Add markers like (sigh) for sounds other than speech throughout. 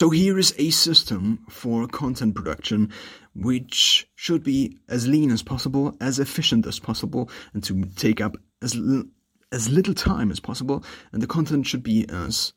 So here is a system for content production which should be as lean as possible, as efficient as possible, and to take up as as little time as possible, and the content should be as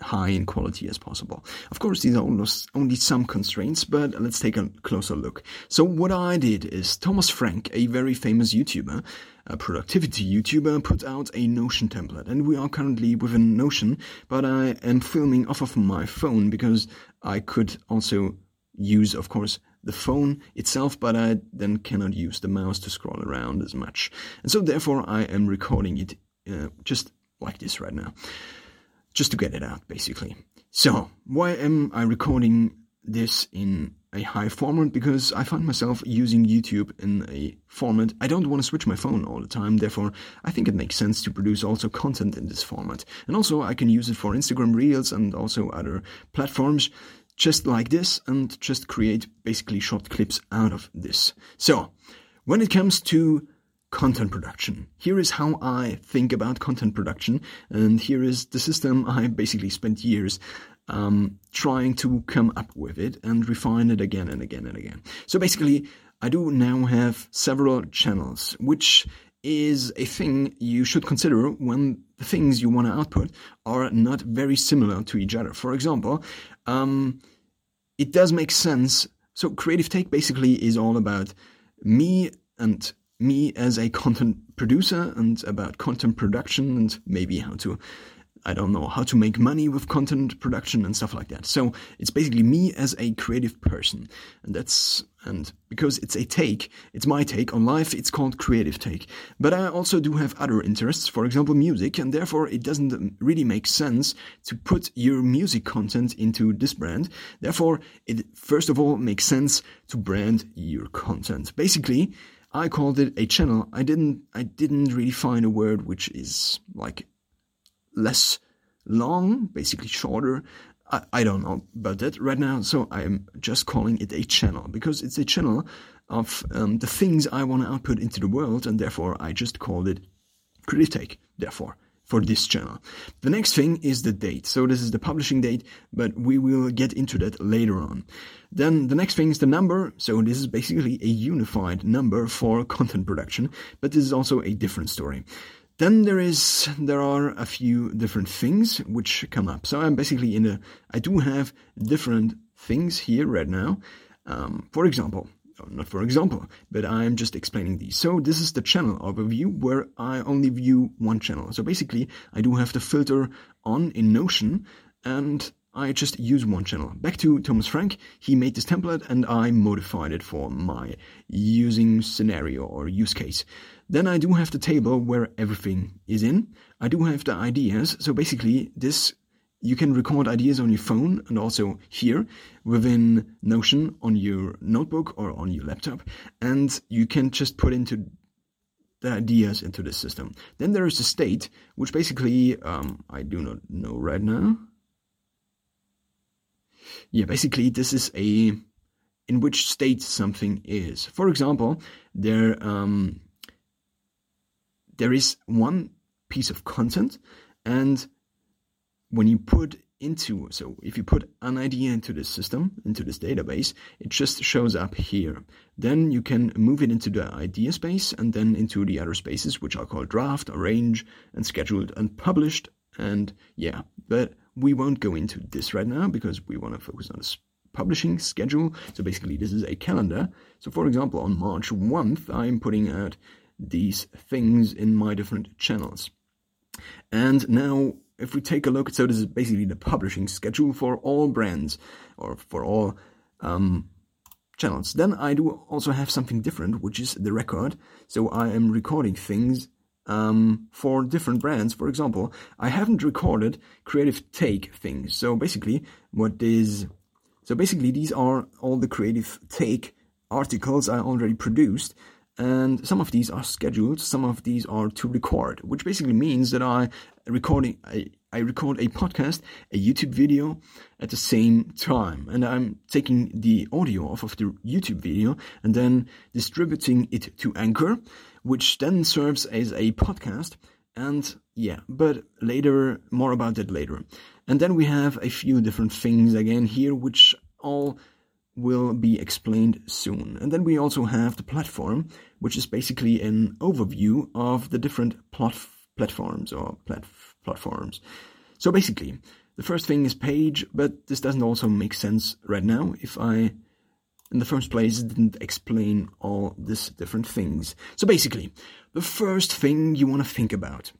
high in quality as possible. Of course, these are almost only some constraints, but let's take a closer look. So what I did is Thomas Frank, a very famous YouTuber, a productivity YouTuber, put out a Notion template, and we are currently within Notion, but I am filming off of my phone because I could also use, of course, the phone itself, but I then cannot use the mouse to scroll around as much. And so therefore I am recording it uh, just like this right now just to get it out, basically. So, why am I recording this in a high format? Because I find myself using YouTube in a format. I don't want to switch my phone all the time, therefore, I think it makes sense to produce also content in this format. And also, I can use it for Instagram Reels and also other platforms just like this and just create basically short clips out of this. So, when it comes to content production. Here is how I think about content production, and here is the system I basically spent years um, trying to come up with it and refine it again and again and again. So basically, I do now have several channels, which is a thing you should consider when the things you want to output are not very similar to each other. For example, um, it does make sense. So, Creative Take basically is all about me and me as a content producer and about content production and maybe how to I don't know how to make money with content production and stuff like that. So it's basically me as a creative person. And that's, and because it's a take, it's my take on life, it's called creative take. But I also do have other interests, for example, music, and therefore it doesn't really make sense to put your music content into this brand. Therefore, it first of all makes sense to brand your content. Basically, I called it a channel. I didn't I didn't really find a word which is like less long, basically shorter. I, I don't know about that right now, so I'm just calling it a channel because it's a channel of um, the things I want to output into the world, and therefore I just called it Creative Take. Therefore, for this channel. The next thing is the date. So this is the publishing date, but we will get into that later on. Then the next thing is the number. So this is basically a unified number for (laughs) content production, but this is also a different story. Then there is there are a few different things which come up. So I'm basically in a I do have different things here right now. Um, for example, Uh, not for example, but I'm just explaining these. So this is the channel overview where I only view one channel. So basically I do have the filter on in Notion and I just use one channel. Back to Thomas Frank, he made this template and I modified it for my using scenario or use case. Then I do have the table where everything is in. I do have the ideas. So basically this you can record ideas on your phone and also here within Notion on your notebook or on your laptop, and you can just put into the ideas into the system. Then there is the state, which basically um, I do not know right now. Yeah, basically this is a in which state something is. For example, there um, there is one piece of content and when you put into so if you put an idea into this system into this database it just shows up here. Then you can move it into the idea space and then into the other spaces which are called draft arrange and scheduled and published. And yeah but we won't go into this right now because we want to focus on this publishing schedule. So basically this is a calendar. So for example on march 1st i'm putting out these things in my different channels. And now if we take a look, so this is basically the publishing schedule for all brands or for all um, channels. Then I do also have something different, which is the record. So I am recording things um, for different brands. For example, I haven't recorded creative take things. So basically, what is so basically these are all the creative take articles I already produced and some of these are scheduled, some of these are to record, which basically means that I recording I, I record a podcast, a YouTube video at the same time, and I'm taking the audio off of the YouTube video and then distributing it to Anchor, which then serves as a podcast. And yeah, but later, more about that later. And then we have a few different things again here, which all will be explained soon. And then we also have the platform, which is basically an overview of the different plot platforms or plat platforms. So basically, the first thing is page, but this doesn't also make sense right now if I, in the first place, didn't explain all these different things. So basically, the first thing you want to think about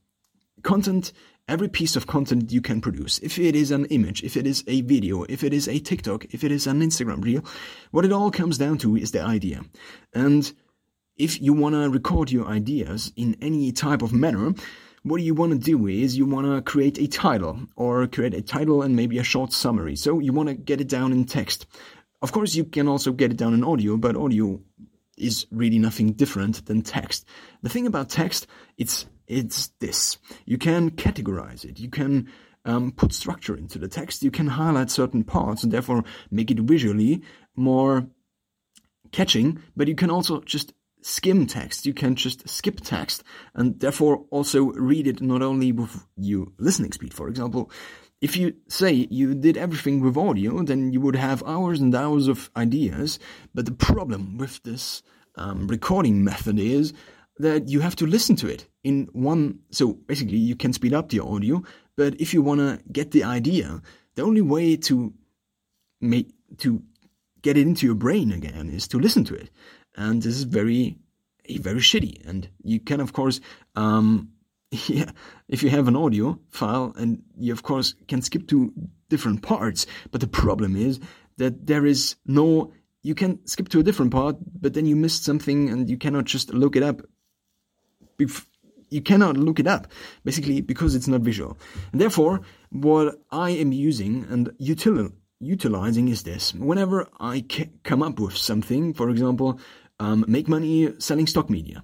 content every piece of content you can produce. If it is an image, if it is a video, if it is a TikTok, if it is an Instagram reel, what it all comes down to is the idea. And if you want to record your ideas in any type of manner, what you want to do is you want to create a title or create a title and maybe a short summary. So you want to get it down in text. Of course, you can also get it down in audio, but audio is really nothing different than text. The thing about text, it's it's this. You can categorize it. You can um, put structure into the text. You can highlight certain parts and therefore make it visually more catching. But you can also just skim text. You can just skip text and therefore also read it not only with you listening speed. For example, if you say you did everything with audio, then you would have hours and hours of ideas. But the problem with this um, recording method is that you have to listen to it in one. So basically, you can speed up the audio, but if you want to get the idea, the only way to make to get it into your brain again is to listen to it and this is very very shitty. And you can of course, um, (laughs) yeah, if you have an audio file, and you of course can skip to different parts. But the problem is that there is no. You can skip to a different part, but then you missed something, and you cannot just look it up. You cannot look it up, basically because it's not visual. And therefore, what I am using and util- utilizing is this. Whenever I come up with something, for example, um, make money selling stock media.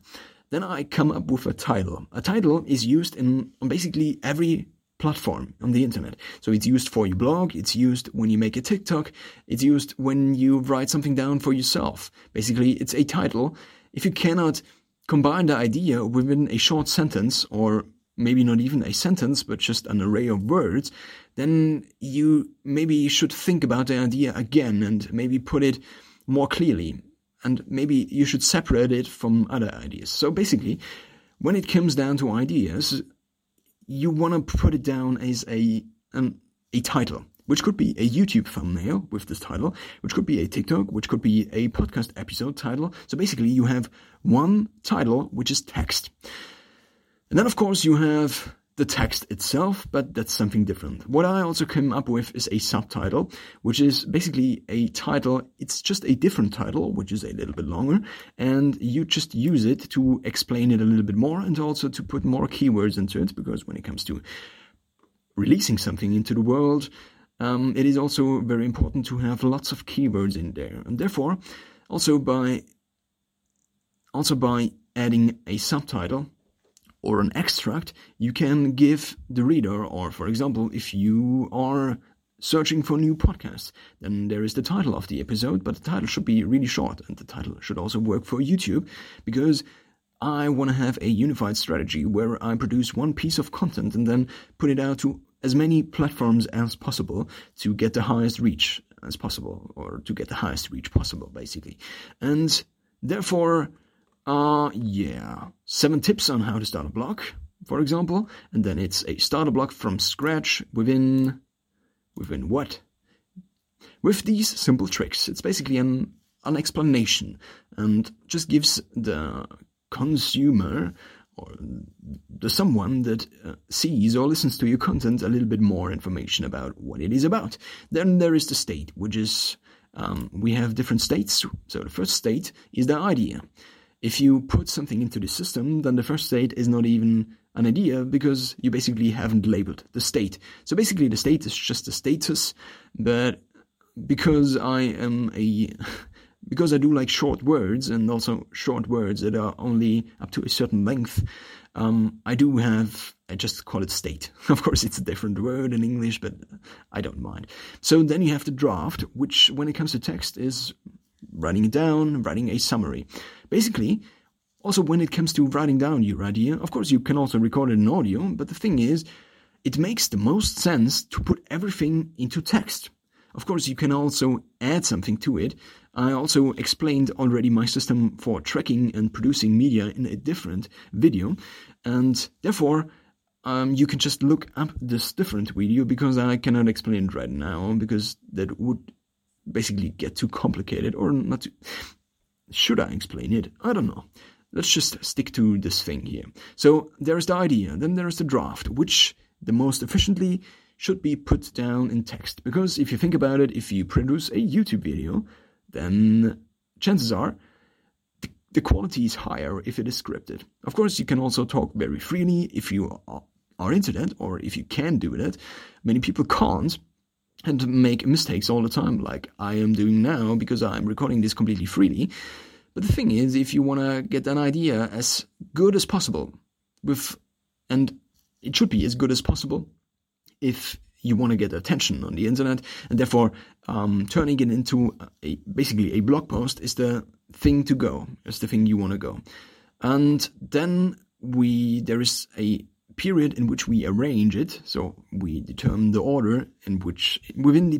Then I come up with a title. A title is used in basically every platform on the internet. So it's used for your blog, it's used when you make a TikTok, it's used when you write something down for yourself. Basically, it's a title. If you cannot combine the idea within a short sentence or maybe not even a sentence, but just an array of words, then you maybe should think about the idea again and maybe put it more clearly and maybe you should separate it from other ideas. So basically, when it comes down to ideas, you want to put it down as a um, a title, which could be a YouTube thumbnail with this title, which could be a TikTok, which could be a podcast episode title. So basically, you have one title which is text. And then, of course, you have the text itself, but that's something different. What I also came up with is a subtitle, which is basically a title. It's just a different title, which is a little bit longer, and you just use it to explain it a little bit more and also to put more keywords into it, because when it comes to releasing something into the world, um, it is also very important to have lots of keywords in there, and therefore, also by also by adding a subtitle or an extract you can give the reader, or for example, if you are searching for new podcasts, then there is the title of the episode, but the title should be really short, and the title should also work for YouTube because I want to have a unified strategy where I produce one piece of content and then put it out to as many platforms as possible to get the highest reach as possible, or to get the highest reach possible, basically. And therefore, uh, yeah, seven tips on how to start a blog, for example, and then it's a starter blog from scratch within, within what? With these simple tricks. It's basically an, an explanation and just gives the consumer or someone that uh, sees or listens to your content a little bit more information about what it is about. Then there is the state, which is um, we have different states. So the first state is the idea if you put something into the system, then the first state is not even an idea because you basically haven't labeled the state. So basically, the state is just a status, but because I am a (laughs) because I do like short words and also short words that are only up to a certain length, um, I do have, I just call it state. (laughs) Of course, it's a different word in English, but I don't mind. So then you have the draft, which when it comes to text is writing it down, writing a summary. Basically, also, when it comes to writing down your idea, of course, you can also record it in audio, but the thing is, it makes the most sense to put everything into text. Of course, you can also add something to it. I also explained already my system for tracking and producing media in a different video, and therefore, um, you can just look up this different video because I cannot explain it right now because that would basically get too complicated or not. Too, should I explain it? I don't know. Let's just stick to this thing here. So there's the idea, then there's the draft, which the most efficiently should be put down in text. Because if you think about it, if you produce a YouTube video, then chances are the, the quality is higher if it is scripted. Of course, you can also talk very freely if you are, are into that, or if you can do that. Many people can't and make mistakes all the time, like I am doing now because I'm recording this completely freely. But the thing is, if you want to get an idea as good as possible, with and it should be as good as possible, if you want to get attention on the internet, and therefore um, turning it into a, basically a blog post is the thing to go. It's the thing you want to go, and then we there is a period in which we arrange it. So we determine the order in which within the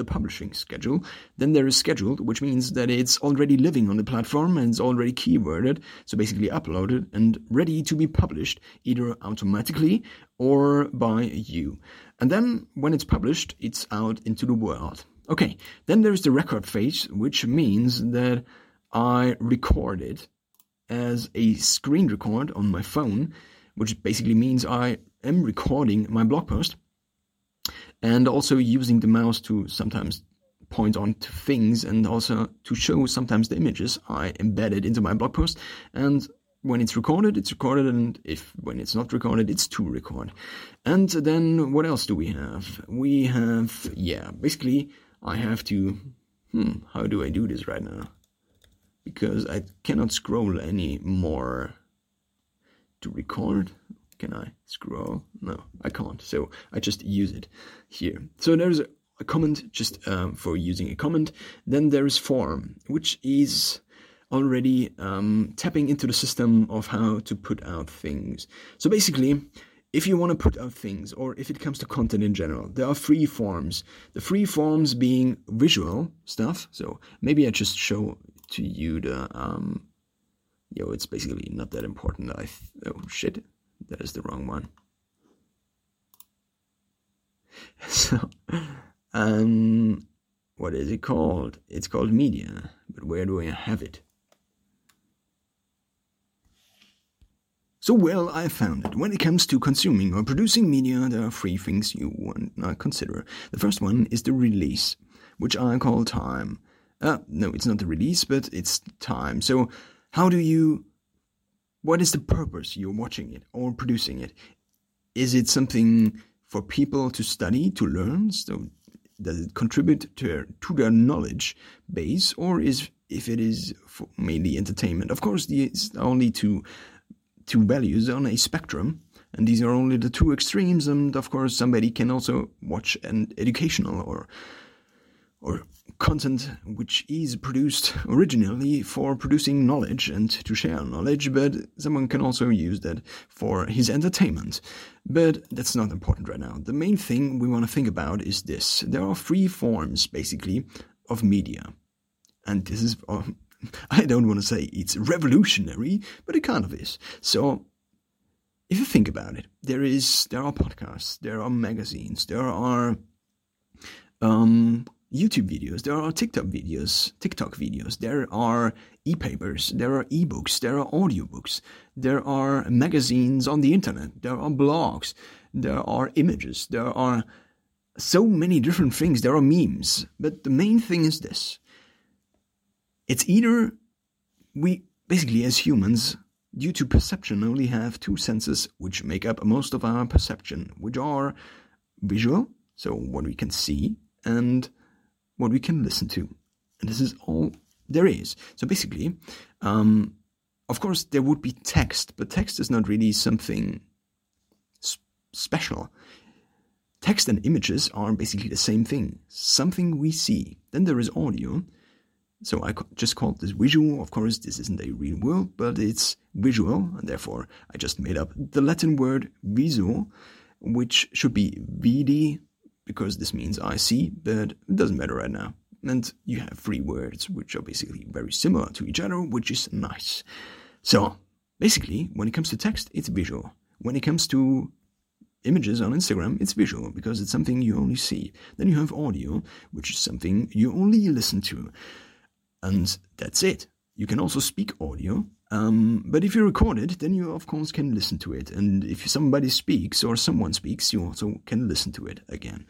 the publishing schedule. Then there is scheduled, which means that it's already living on the platform and it's already keyworded, so basically uploaded and ready to be published either automatically or by you. And then when it's published, it's out into the world. Okay, then there's the record phase, which means that I record it as a screen record on my phone which basically means I am recording my blog post and also using the mouse to sometimes point on to things and also to show sometimes the images I embedded into my blog post. And when it's recorded, it's recorded, and if when it's not recorded, it's to record. And then what else do we have? We have, yeah, basically, I have to, hmm, how do I do this right now? Because I cannot scroll any more to record. Can I scroll? No, I can't. So I just use it here. So there's a, a comment just um, for using a comment. Then there is form, which is already um, tapping into the system of how to put out things. So basically, if you want to put out things, or if it comes to content in general, there are three forms. The three forms being visual stuff. So maybe I just show to you the um, yo, it's basically not that important. I th- oh shit, that is the wrong one. (laughs) So, um, what is it called? It's called media, but where do I have it? So, well, I found it. When it comes to consuming or producing media, there are three things you want to consider. The first one is the release, which I call time. Uh, no, it's not the release, but it's time. So, how do you, what is the purpose you're watching it or producing it? Is it something for people to study, to learn? So does it contribute to, to their knowledge base or is if it is mainly entertainment? Of course, these are only two, two values on a spectrum and these are only the two extremes and of course somebody can also watch an educational or or content which is produced originally for producing knowledge and to share knowledge, but someone can also use that for his entertainment. But that's not important right now. The main thing we want to think about is this there are three forms, basically, of media. And this is, uh, (laughs) I don't want to say it's revolutionary, but it kind of is. So, if you think about it, there is there are podcasts, there are magazines, there are um, YouTube videos, there are TikTok videos, TikTok videos, there are e-papers, there are e-books, there are audiobooks, there are magazines on the internet, there are blogs, there are images, there are so many different things, there are memes. But the main thing is this. It's either we basically as humans due to perception only have two senses which make up most of our perception, which are visual, so what we can see, and what we can listen to. And this is all there is. So basically, um, of course, there would be text, but text is not really something sp- special. Text and images are basically the same thing, something we see. Then there is audio, So I just called this visual. Of course, this isn't a real word, but it's visual, and therefore I just made up the Latin word visual, which should be vidi, because this means I see, but it doesn't matter right now. And you have three words which are basically very similar to each other, which is nice. So basically, when it comes to text, it's visual. When it comes to images on Instagram, it's visual because it's something you only see. Then you have audio, which is something you only listen to. And that's it. You can also speak audio, um, but if you record it, then you of course can listen to it. And if somebody speaks or someone speaks, you also can listen to it again.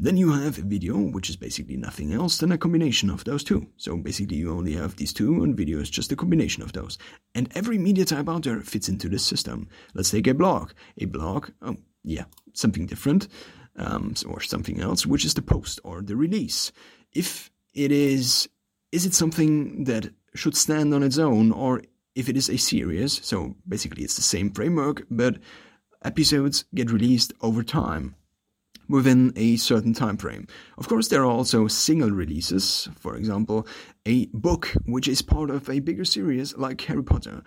Then you have a video, which is basically nothing else than a combination of those two. So basically, you only have these two, and video is just a combination of those. And every media type out there fits into this system. Let's take a blog. A blog, oh, yeah, something different, um, or something else, which is the post or the release. If it is, is it something that should stand on its own, or if it is a series, so basically it's the same framework, but episodes get released over time within a certain time frame. Of course, there are also single releases, for example, a book which is part of a bigger series like Harry Potter.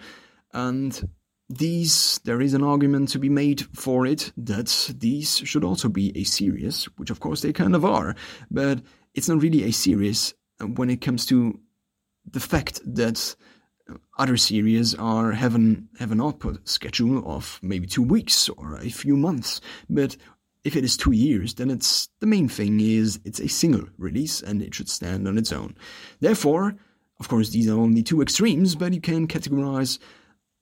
And these, there is an argument to be made for it that these should also be a series, which of course they kind of are, but it's not really a series when it comes to the fact that other series are have an have an output schedule of maybe two weeks or a few months, but if it is two years, then it's the main thing is it's a single release and it should stand on its own. Therefore, of course, these are only two extremes, but you can categorize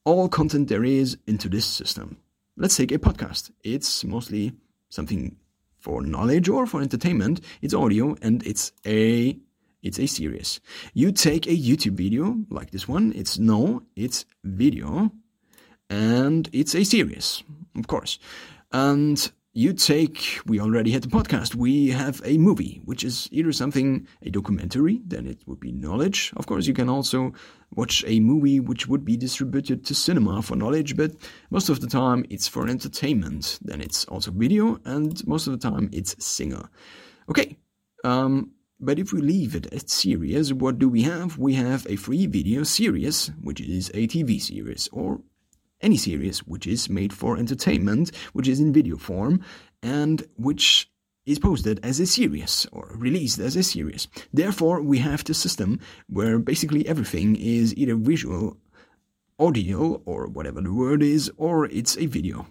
all content there is into this system. Let's take a podcast. It's mostly something for knowledge or for entertainment. It's audio and it's a it's a series. You take a YouTube video like this one. It's no, it's video, and it's a series, of course. And you take, we already had the podcast, we have a movie, which is either something, a documentary, then it would be knowledge. Of course, you can also watch a movie which would be distributed to cinema for knowledge, but most of the time it's for entertainment. Then it's also video, and most of the time it's singer. Okay, um, but if we leave it at series, what do we have? We have a free video series, which is a TV series, or any series which is made for entertainment, which is in video form, and which is posted as a series or released as a series. Therefore, we have the system where basically everything is either visual, audio, or whatever the word is, or it's a video.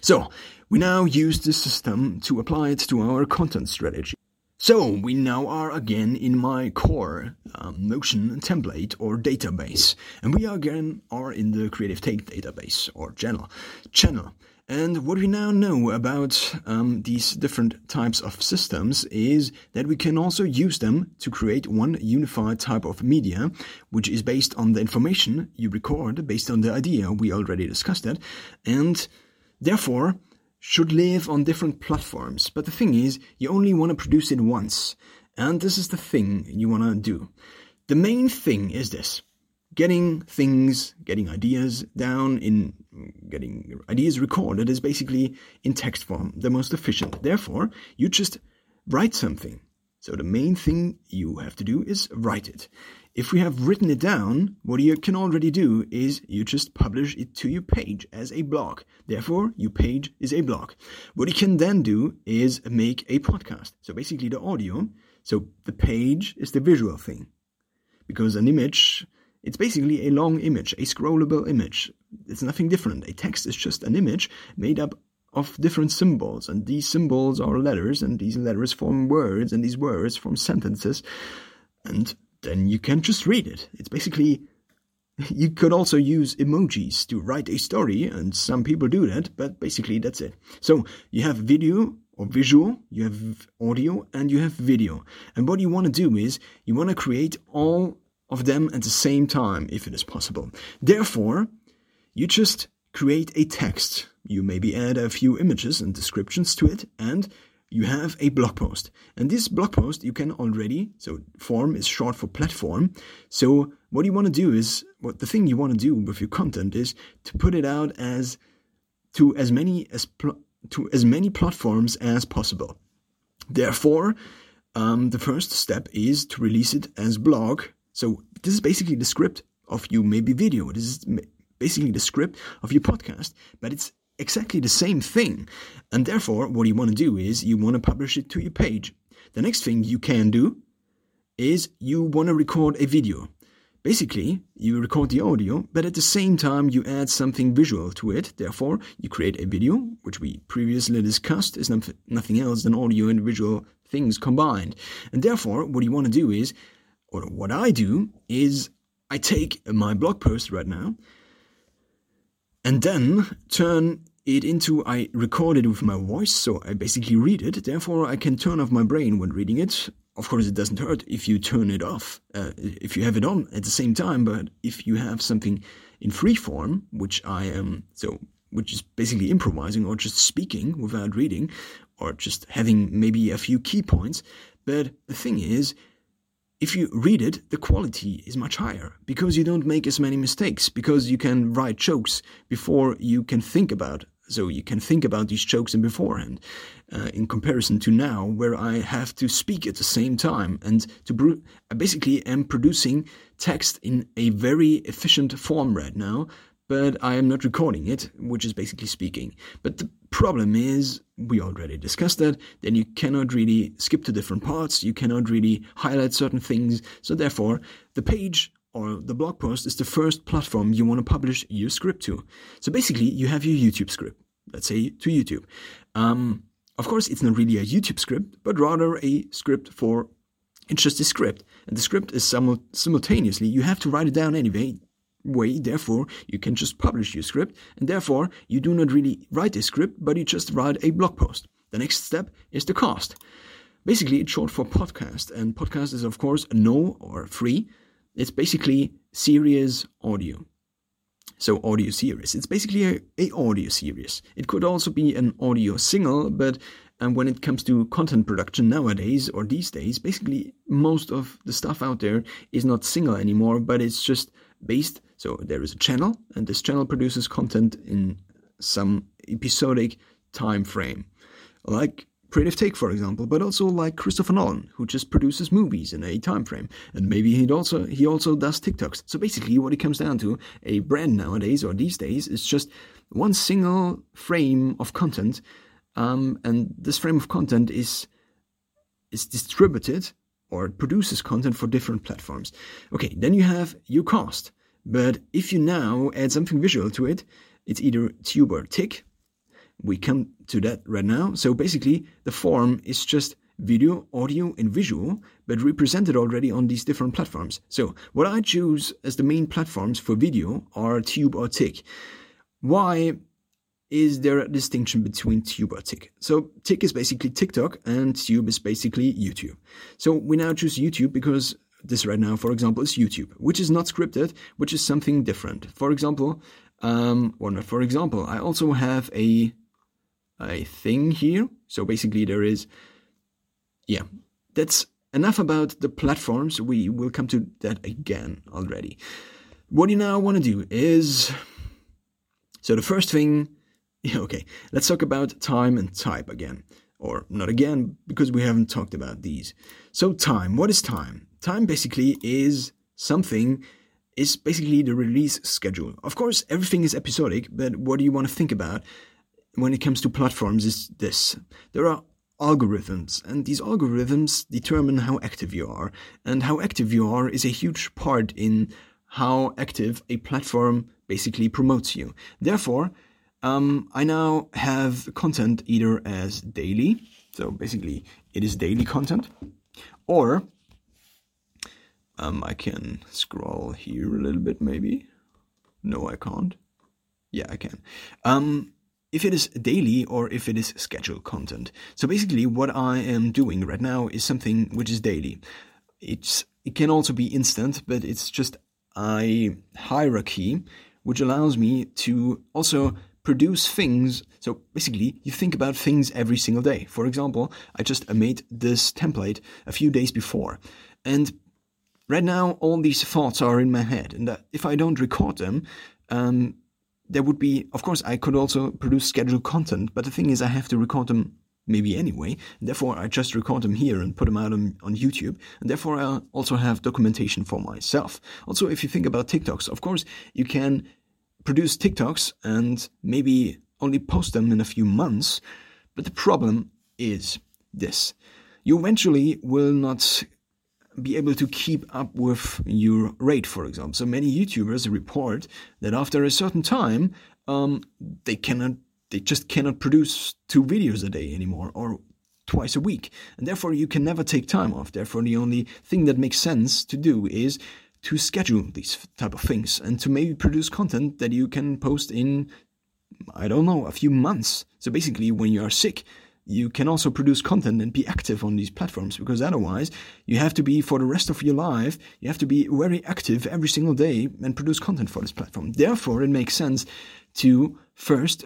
So, we now use this system to apply it to our content strategy. So we now are again in my core um, Notion template or database, and we again are in the Creative Take database or channel. Channel. And what we now know about um, these different types of systems is that we can also use them to create one unified type of media, which is based on the information you record, based on the idea we already discussed it, and therefore should live on different platforms, but the thing is, you only want to produce it once. And this is the thing you want to do. The main thing is this getting things, getting ideas down in getting ideas recorded is basically in text form, the most efficient. Therefore, you just write something. So the main thing you have to do is write it. If we have written it down, what you can already do is you just publish it to your page as a blog. Therefore, your page is a blog. What you can then do is make a podcast. So basically the audio, so the page is the visual thing. Because an image, it's basically a long image, a scrollable image. It's nothing different. A text is just an image made up of different symbols, and these symbols are letters, and these letters form words, and these words form sentences. And then you can just read it. It's basically (laughs) you could also use emojis to write a story, and some people do that, but basically that's it. So you have video or visual, you have audio, and you have video. And what you want to do is you want to create all of them at the same time, if it is possible. Therefore, you just create a text. You maybe add a few images and descriptions to it, and you have a blog post. And this blog post you can already, so form is short for platform. So what you want to do is, what the thing you want to do with your content is to put it out as to as many as pl- to as many platforms as possible. Therefore, um, the first step is to release it as blog. So this is basically the script of you maybe video. This is basically the script of your podcast, but it's exactly the same thing. And therefore, what you want to do is you want to publish it to your page. The next thing you can do is you want to record a video. Basically, you record the audio, but at the same time you add something visual to it. Therefore, you create a video, which we previously discussed is nothing else than audio and visual things combined. And therefore, what you want to do is, or what I do, is I take my blog post right now and then turn it into I record it with my voice, so I basically read it. Therefore, I can turn off my brain when reading it. Of course, it doesn't hurt if you turn it off, uh, if you have it on at the same time. But if you have something in free form, which I am, so which is basically improvising or just speaking without reading, or just having maybe a few key points. But the thing is, if you read it, the quality is much higher because you don't make as many mistakes, because you can write jokes before you can think about. So you can think about these jokes in beforehand, uh, in comparison to now, where I have to speak at the same time and to I basically am producing text in a very efficient form right now, but I am not recording it, which is basically speaking. But the problem is, we already discussed that, then you cannot really skip to different parts, you cannot really highlight certain things, so therefore, the page or the blog post is the first platform you want to publish your script to. So basically, you have your YouTube script, let's say to YouTube. Um, of course, it's not really a YouTube script, but rather a script for it's just a script, and the script is simultaneously. You have to write it down anyway way. Therefore, you can just publish your script, and therefore, you do not really write a script, but you just write a blog post. The next step is the cost. Basically, it's short for podcast, and podcast is, of course, no or free. It's basically serious audio. So audio series. It's basically a, a audio series. It could also be an audio single, but and when it comes to content production nowadays or these days, basically most of the stuff out there is not single anymore, but it's just based. So there is a channel, and this channel produces content in some episodic time frame, like Creative Take, for example, but also like Christopher Nolan, who just produces movies in a time frame, and maybe he also he also does TikToks. So basically, what it comes down to, a brand nowadays or these days is just one single frame of content, um, and this frame of content is is distributed or produces content for different platforms. Okay, then you have your cost. But if you now add something visual to it, it's either tube or tick. We come to that right now. So basically, the form is just video, audio, and visual, but represented already on these different platforms. So what I choose as the main platforms for video are tube or tick. Why is there a distinction between Tube or Tick? So Tick is basically TikTok and Tube is basically YouTube. So we now choose YouTube because this right now, for example, is YouTube, which is not scripted, which is something different. For example, um, or not for example, I also have a a thing here. So basically, there is, yeah, that's enough about the platforms. We will come to that again already. What you now want to do is, so the first thing (laughs) okay, let's talk about time and type again. Or not again, because we haven't talked about these. So, time. What is time? Time basically is something, is basically the release schedule. Of course, everything is episodic, but what do you want to think about when it comes to platforms is this. There are algorithms, and these algorithms determine how active you are. And how active you are is a huge part in how active a platform basically promotes you. Therefore, um, I now have content either as daily, so basically it is daily content, or um, I can scroll here a little bit maybe. No, I can't. Yeah, I can. Um, if it is daily or if it is scheduled content. So basically, what I am doing right now is something which is daily. It's it can also be instant, but it's just a hierarchy which allows me to also produce things. So basically, you think about things every single day. For example, I just made this template a few days before. And right now, all these thoughts are in my head. And if I don't record them, um, there would be, of course, I could also produce scheduled content. But the thing is, I have to record them maybe anyway. Therefore, I just record them here and put them out on, on YouTube. And therefore, I also have documentation for myself. Also, if you think about TikToks, of course, you can produce TikToks and maybe only post them in a few months. But the problem is this you eventually will not be able to keep up with your rate, for example. So many YouTubers report that after a certain time, um, they cannot, they just cannot produce two videos a day anymore, or twice a week, and therefore you can never take time off. Therefore, the only thing that makes sense to do is to schedule these type of things and to maybe produce content that you can post in, I don't know, a few months. So basically, when you are sick, you can also produce content and be active on these platforms because otherwise you have to be for the rest of your life you have to be very active every single day and produce content for this platform. Therefore it makes sense to first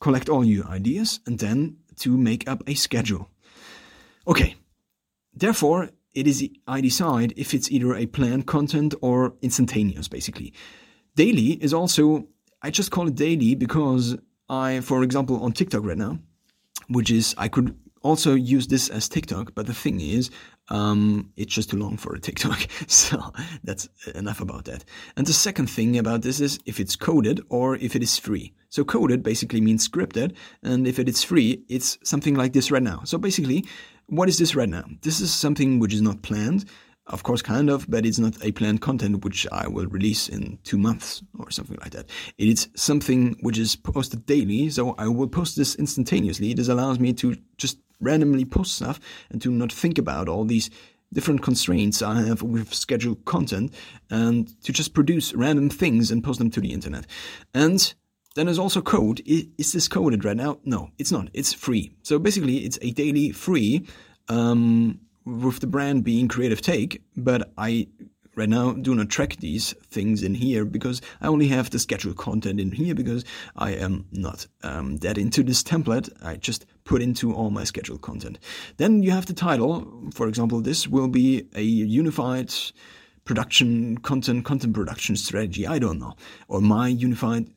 collect all your ideas and then to make up a schedule. Okay. Therefore it is i decide if it's either a planned content or instantaneous basically. Daily is also i just call it daily because i for example on tiktok right now which is I could also use this as TikTok, but the thing is, um, it's just too long for a TikTok. (laughs) So that's enough about that. And the second thing about this is if it's coded or if it is free. So coded basically means scripted, and if it is free, it's something like this right now. So basically, what is this right now? This is something which is not planned. Of course, kind of, but it's not a planned content which I will release in two months or something like that. It is something which is posted daily, so I will post this instantaneously. This allows me to just randomly post stuff and to not think about all these different constraints I have with scheduled content and to just produce random things and post them to the internet. And then there's also code. Is this coded right now? No, it's not. It's free. So basically, it's a daily free um, with the brand being Creative Take, but I right now do not track these things in here because I only have the scheduled content in here because I am not um, that into this template. I just put into all my scheduled content. Then you have the title. For example, this will be a unified production content content production strategy. I don't know, or my unified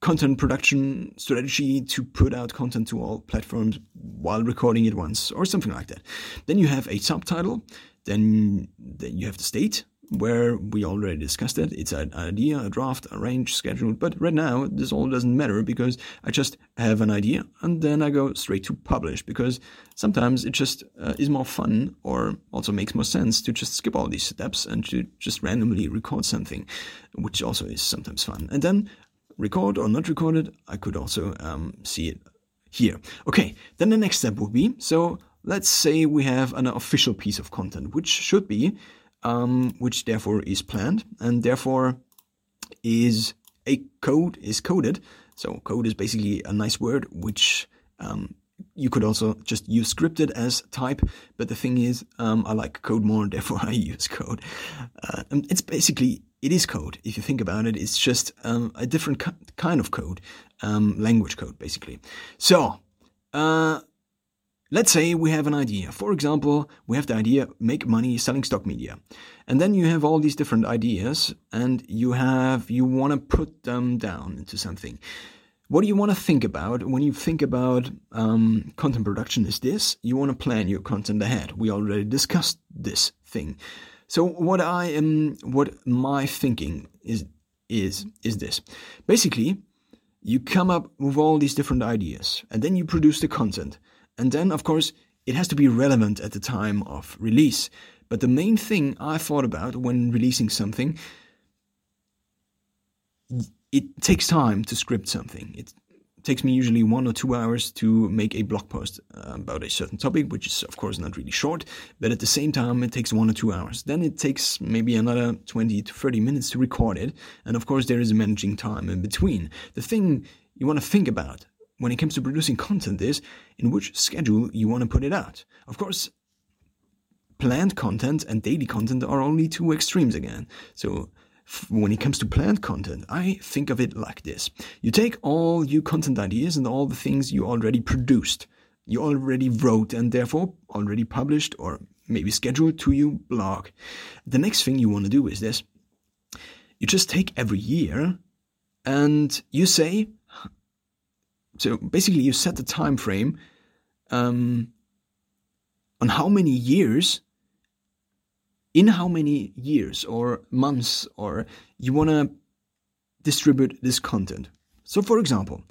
content production strategy to put out content to all platforms while recording it once or something like that. Then you have a subtitle, then then you have the state where we already discussed it. It's an idea, a draft, a range, scheduled. But right now, this all doesn't matter because I just have an idea and then I go straight to publish because sometimes it just uh, is more fun or also makes more sense to just skip all these steps and to just randomly record something, which also is sometimes fun. And then record or not recorded, I could also um, see it here. Okay, then the next step would be so let's say we have an official piece of content, which should be, um, which therefore is planned and therefore is a code is coded. So code is basically a nice word which um, you could also just use scripted as type, but the thing is, um, I like code more, (laughs) therefore I use code. Uh, it's basically it is code. If you think about it, it's just um, a different kind of code, um, language code, basically. So, uh, let's say we have an idea. For example, we have the idea make money selling stock media, and then you have all these different ideas, and you have you want to put them down into something. What do you want to think about when you think about um, content production? Is this you want to plan your content ahead? We already discussed this thing. So what I am, what my thinking is, is, is this. Basically, you come up with all these different ideas and then you produce the content. And then, of course, it has to be relevant at the time of release. But the main thing I thought about when releasing something, it takes time to script something. It takes me usually one or two hours to make a blog post uh, about a certain topic, which is of course not really short, but at the same time it takes one or two hours. Then it takes maybe another 20 to 30 minutes to record it, and of course there is a managing time in between. The thing you want to think about when it comes to producing content is in which schedule you want to put it out. Of course, planned content and daily content are only two extremes again. So when it comes to planned content, I think of it like this. You take all your content ideas and all the things you already produced, you already wrote and therefore already published or maybe scheduled to your blog. The next thing you want to do is this. You just take every year and you say, so basically you set the time frame um, on how many years, in how many years or months, or you want to distribute this content. So, for example,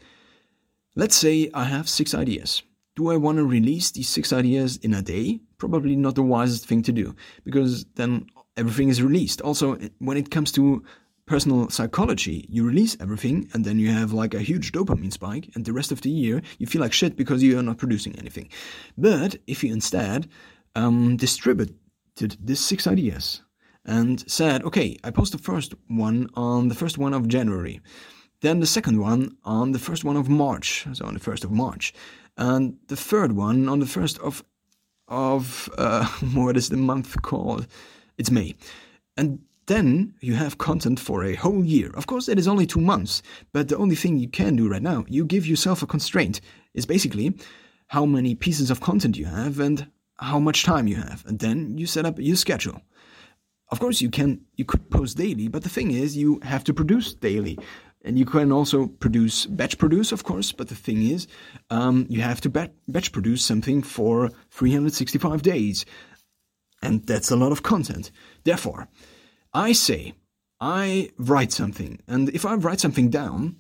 let's say I have six ideas. Do I want to release these six ideas in a day? Probably not the wisest thing to do because then everything is released. Also, when it comes to personal psychology, you release everything and then you have like a huge dopamine spike, and the rest of the year you feel like shit because you are not producing anything. But if you instead um, these six ideas and said, okay, I post the first one on the first one of January, then the second one on the first one of March, so on the first of March, and the third one on the first of of uh, (laughs) what is the month called? It's May, and then you have content for a whole year. Of course, it is only two months, but the only thing you can do right now, you give yourself a constraint, is basically how many pieces of content you have and how much time you have, and then you set up your schedule. Of course, you can you could post daily, but the thing is, you have to produce daily, and you can also produce batch produce, of course. But the thing is, um, you have to batch produce something for 365 days, and that's a lot of content. Therefore, I say I write something, and if I write something down,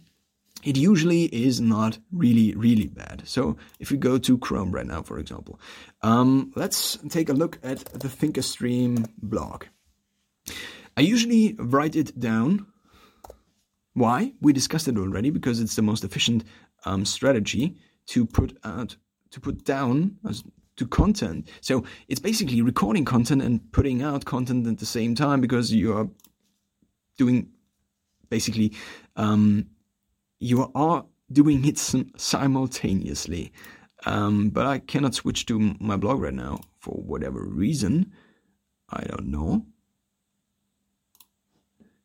it usually is not really, really bad. So if we go to Chrome right now, for example, um, let's take a look at the Thinkerstream blog. I usually write it down. Why? We discussed it already because it's the most efficient um, strategy to put out to put down as to content. So it's basically recording content and putting out content at the same time because you are doing basically um, you are doing it simultaneously. Um, but I cannot switch to my blog right now for whatever reason. I don't know.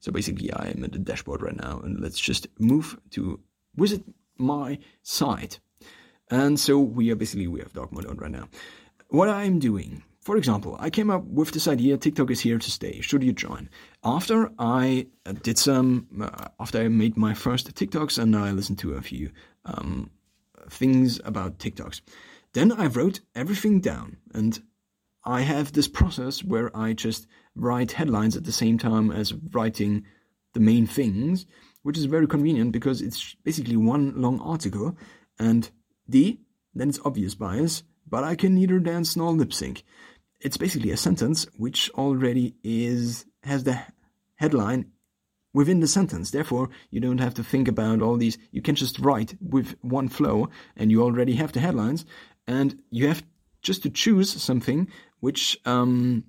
So basically, I am at the dashboard right now, and let's just move to visit my site. And so we are basically we have dark mode on right now. What I'm doing, for example, I came up with this idea: TikTok is here to stay. Should you join? After I uh, did some, uh, after I made my first TikToks, and I listened to a few um, things about TikToks, then I wrote everything down, and I have this process where I just write headlines at the same time as writing the main things, which is very convenient because it's basically one long article and D, then it's obvious bias, but I can neither dance nor lip sync. It's basically a sentence which already is has the headline within the sentence. Therefore, you don't have to think about all these. You can just write with one flow and you already have the headlines and you have just to choose something which um,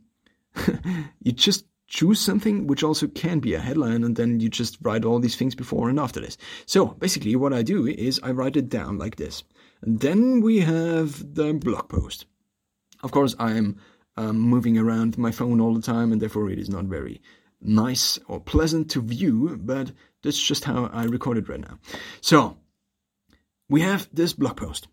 (laughs) you just choose something which also can be a headline and then you just write all these things before and after this. So basically what I do is I write it down like this. And then we have the blog post. Of course, I'm um, moving around my phone all the time and therefore it is not very nice or pleasant to view, but that's just how I record it right now. So we have this blog post.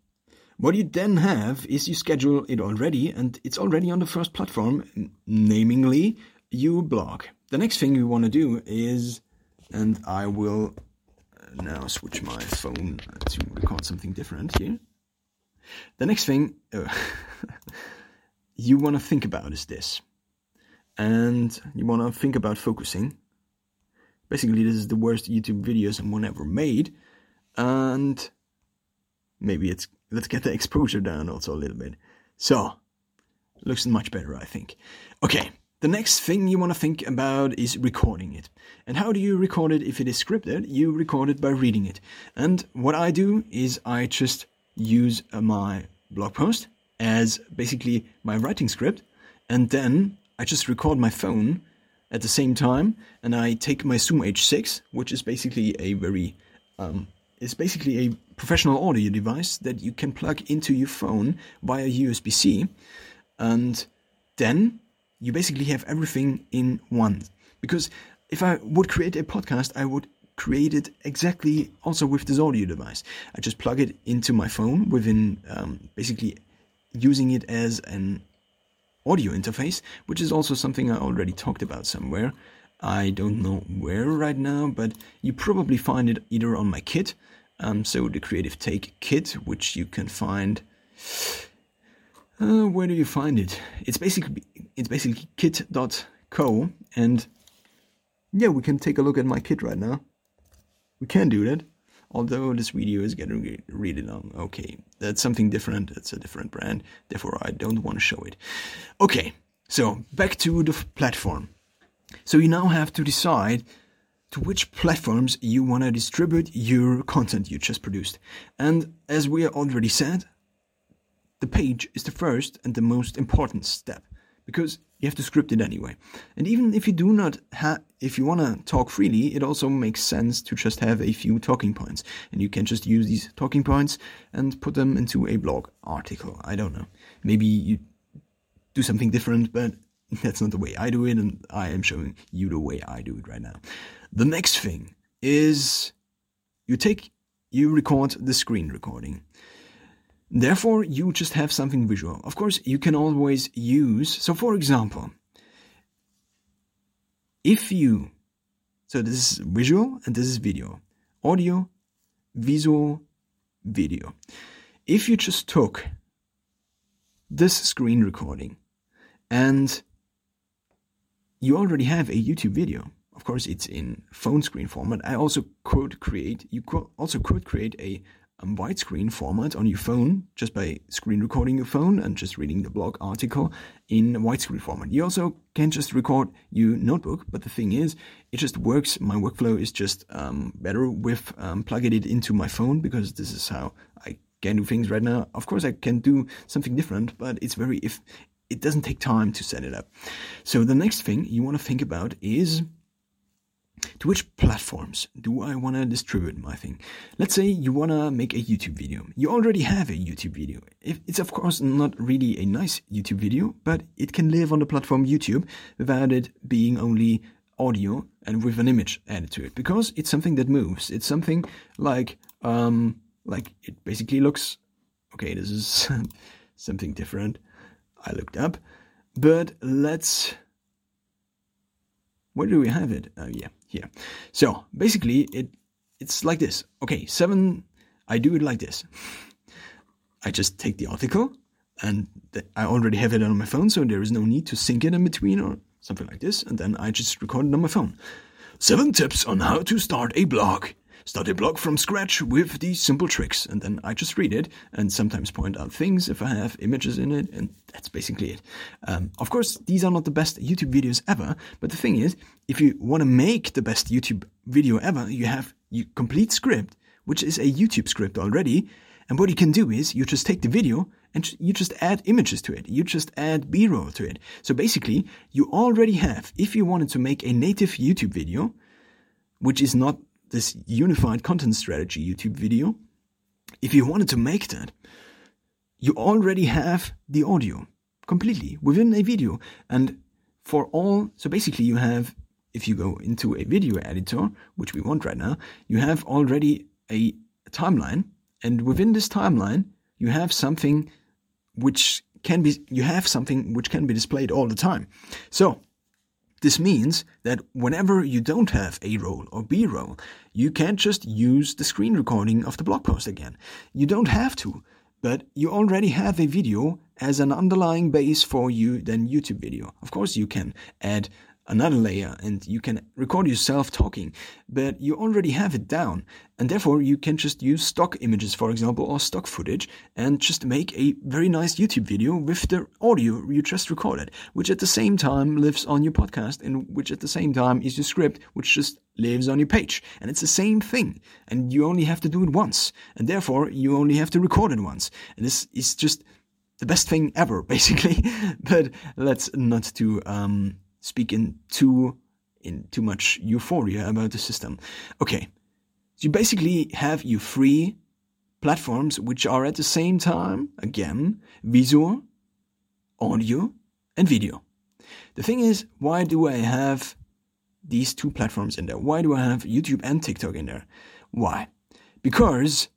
What you then have is you schedule it already, and it's already on the first platform, namely your blog. The next thing you want to do is, and I will now switch my phone to record something different here. The next thing uh, (laughs) you want to think about is this, and you want to think about focusing. Basically, this is the worst YouTube video someone ever made, and maybe it's let's get the exposure down also a little bit. So, looks much better, I think. Okay, the next thing you want to think about is recording it. And how do you record it if it is scripted? You record it by reading it. And what I do is I just use uh, my blog post as basically my writing script, and then I just record my phone at the same time, and I take my Zoom H6, which is basically a very um, is basically a professional audio device that you can plug into your phone via USB C, and then you basically have everything in one. Because if I would create a podcast, I would create it exactly also with this audio device. I just plug it into my phone within um, basically using it as an audio interface, which is also something I already talked about somewhere. I don't know where right now, but you probably find it either on my kit, um, so the Creative Take kit, which you can find Uh, where do you find it? It's basically it's basically kit.co and yeah, we can take a look at my kit right now. We can do that. Although this video is getting really long. Um, okay, that's something different. It's a different brand. Therefore, I don't want to show it. Okay, so back to the platform. So you now have to decide to which platforms you want to distribute your content you just produced. And as we already said, the page is the first and the most important step because you have to script it anyway. And even if you do not have, if you want to talk freely, it also makes sense to just have a few talking points. And you can just use these talking points and put them into a blog article. I don't know. Maybe you do something different, but (laughs) that's not the way I do it, and I am showing you the way I do it right now. The next thing is you take, you record the screen recording. Therefore, you just have something visual. Of course, you can always use, so for example, if you, so this is visual and this is video, audio, visual, video. If you just took this screen recording and you already have a YouTube video, of course it's in phone screen format. I also could create, you could also could create a um, widescreen format on your phone just by screen recording your phone and just reading the blog article in widescreen format. You also can just record your notebook, but the thing is, it just works. My workflow is just um, better with um, plugging it into my phone because this is how I can do things right now. Of course, I can do something different, but it's very if it doesn't take time to set it up. So the next thing you want to think about is to which platforms do I want to distribute my thing? Let's say you want to make a YouTube video. You already have a YouTube video. It's of course not really a nice YouTube video, but it can live on the platform YouTube without it being only audio and with an image added to it because it's something that moves. It's something like um like it basically looks okay, this is (laughs) something different. I looked up, but let's where do we have it? Oh yeah, here. So basically, it it's like this. Okay, seven. I do it like this. I just take the article, and I already have it on my phone, so there is no need to sync it in between or something like this. And then I just record it on my phone. Seven tips on how to start a blog. Start a blog from scratch with these simple tricks, and then I just read it and sometimes point out things if I have images in it, and that's basically it. Um, of course, these are not the best YouTube videos ever, but the thing is, if you want to make the best YouTube video ever, you have your complete script, which is a YouTube script already, and what you can do is you just take the video and you just add images to it. You just add B-roll to it. So basically, you already have, if you wanted to make a native YouTube video, which is not this unified content strategy YouTube video, if you wanted to make that, you already have the audio completely within a video. And for all, so basically you have, if you go into a video editor, which we want right now, you have already a timeline. And within this timeline, you have something which can be, you have something which can be displayed all the time. So this means that whenever you don't have A roll or B roll, you can't just use the screen recording of the blog post again. You don't have to, but you already have a video as an underlying base for you then YouTube video. Of course, you can add another layer and you can record yourself talking, but you already have it down. And therefore, you can just use stock images, for example, or stock footage and just make a very nice YouTube video with the audio you just recorded, which at the same time lives on your podcast and which at the same time is your script, which just lives on your page. And it's the same thing. And you only have to do it once. And therefore, you only have to record it once. And this is just the best thing ever, (laughs) basically. but let's not to um, speak in too in too much euphoria about the system. Okay, so you basically have your free platforms which are at the same time again visual, audio, and video. The thing is, why do I have these two platforms in there? Why do I have YouTube and TikTok in there? Why? Because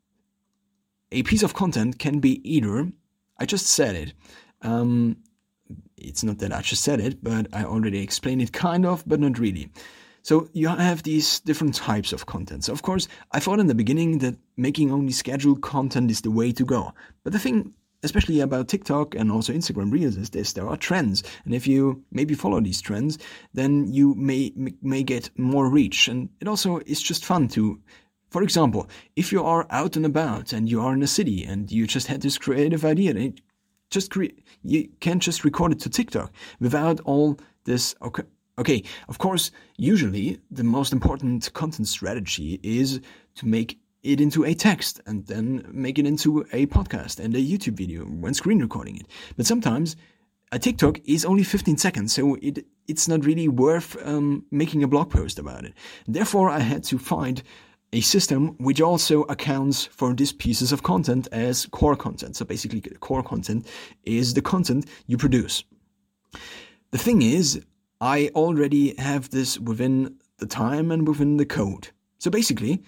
a piece of content can be either, I just said it, um, it's not that I just said it, but I already explained it kind of, but not really. So you have these different types of content. So of course, I thought in the beginning that making only scheduled content is the way to go. But the thing especially about TikTok and also Instagram Reels is this: there are trends, and if you maybe follow these trends, then you may may get more reach, and it also is just fun to. For example, if you are out and about and you are in a city and you just had this creative idea, and just create, you can't just record it to TikTok without all this. Okay, okay, of course, usually the most important content strategy is to make it into a text and then make it into a podcast and a YouTube video when screen recording it. But sometimes a TikTok is only 15 seconds, so it it's not really worth um, making a blog post about it. Therefore, I had to find a system which also accounts for these pieces of content as core content. So basically, core content is the content you produce. The thing is, I already have this within the time and within the code. So basically,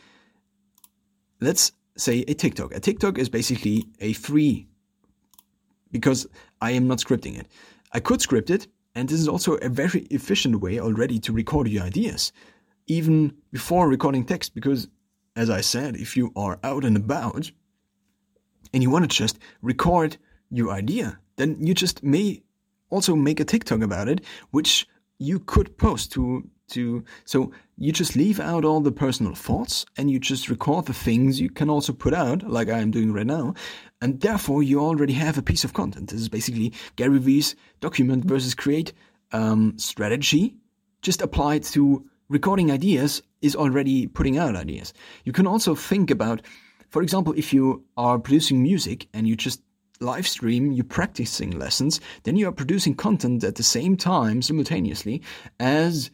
let's say a TikTok. A TikTok is basically a free because I am not scripting it. I could script it, and this is also a very efficient way already to record your ideas, even before recording text. Because, as I said, if you are out and about and you want to just record your idea, then you just may also make a TikTok about it, which you could post to to so you just leave out all the personal thoughts and you just record the things you can also put out like i am doing right now and therefore you already have a piece of content this is basically gary vee's document versus create um, strategy just applied to recording ideas is already putting out ideas you can also think about for example if you are producing music and you just live stream, you're practicing lessons, then you are producing content at the same time simultaneously as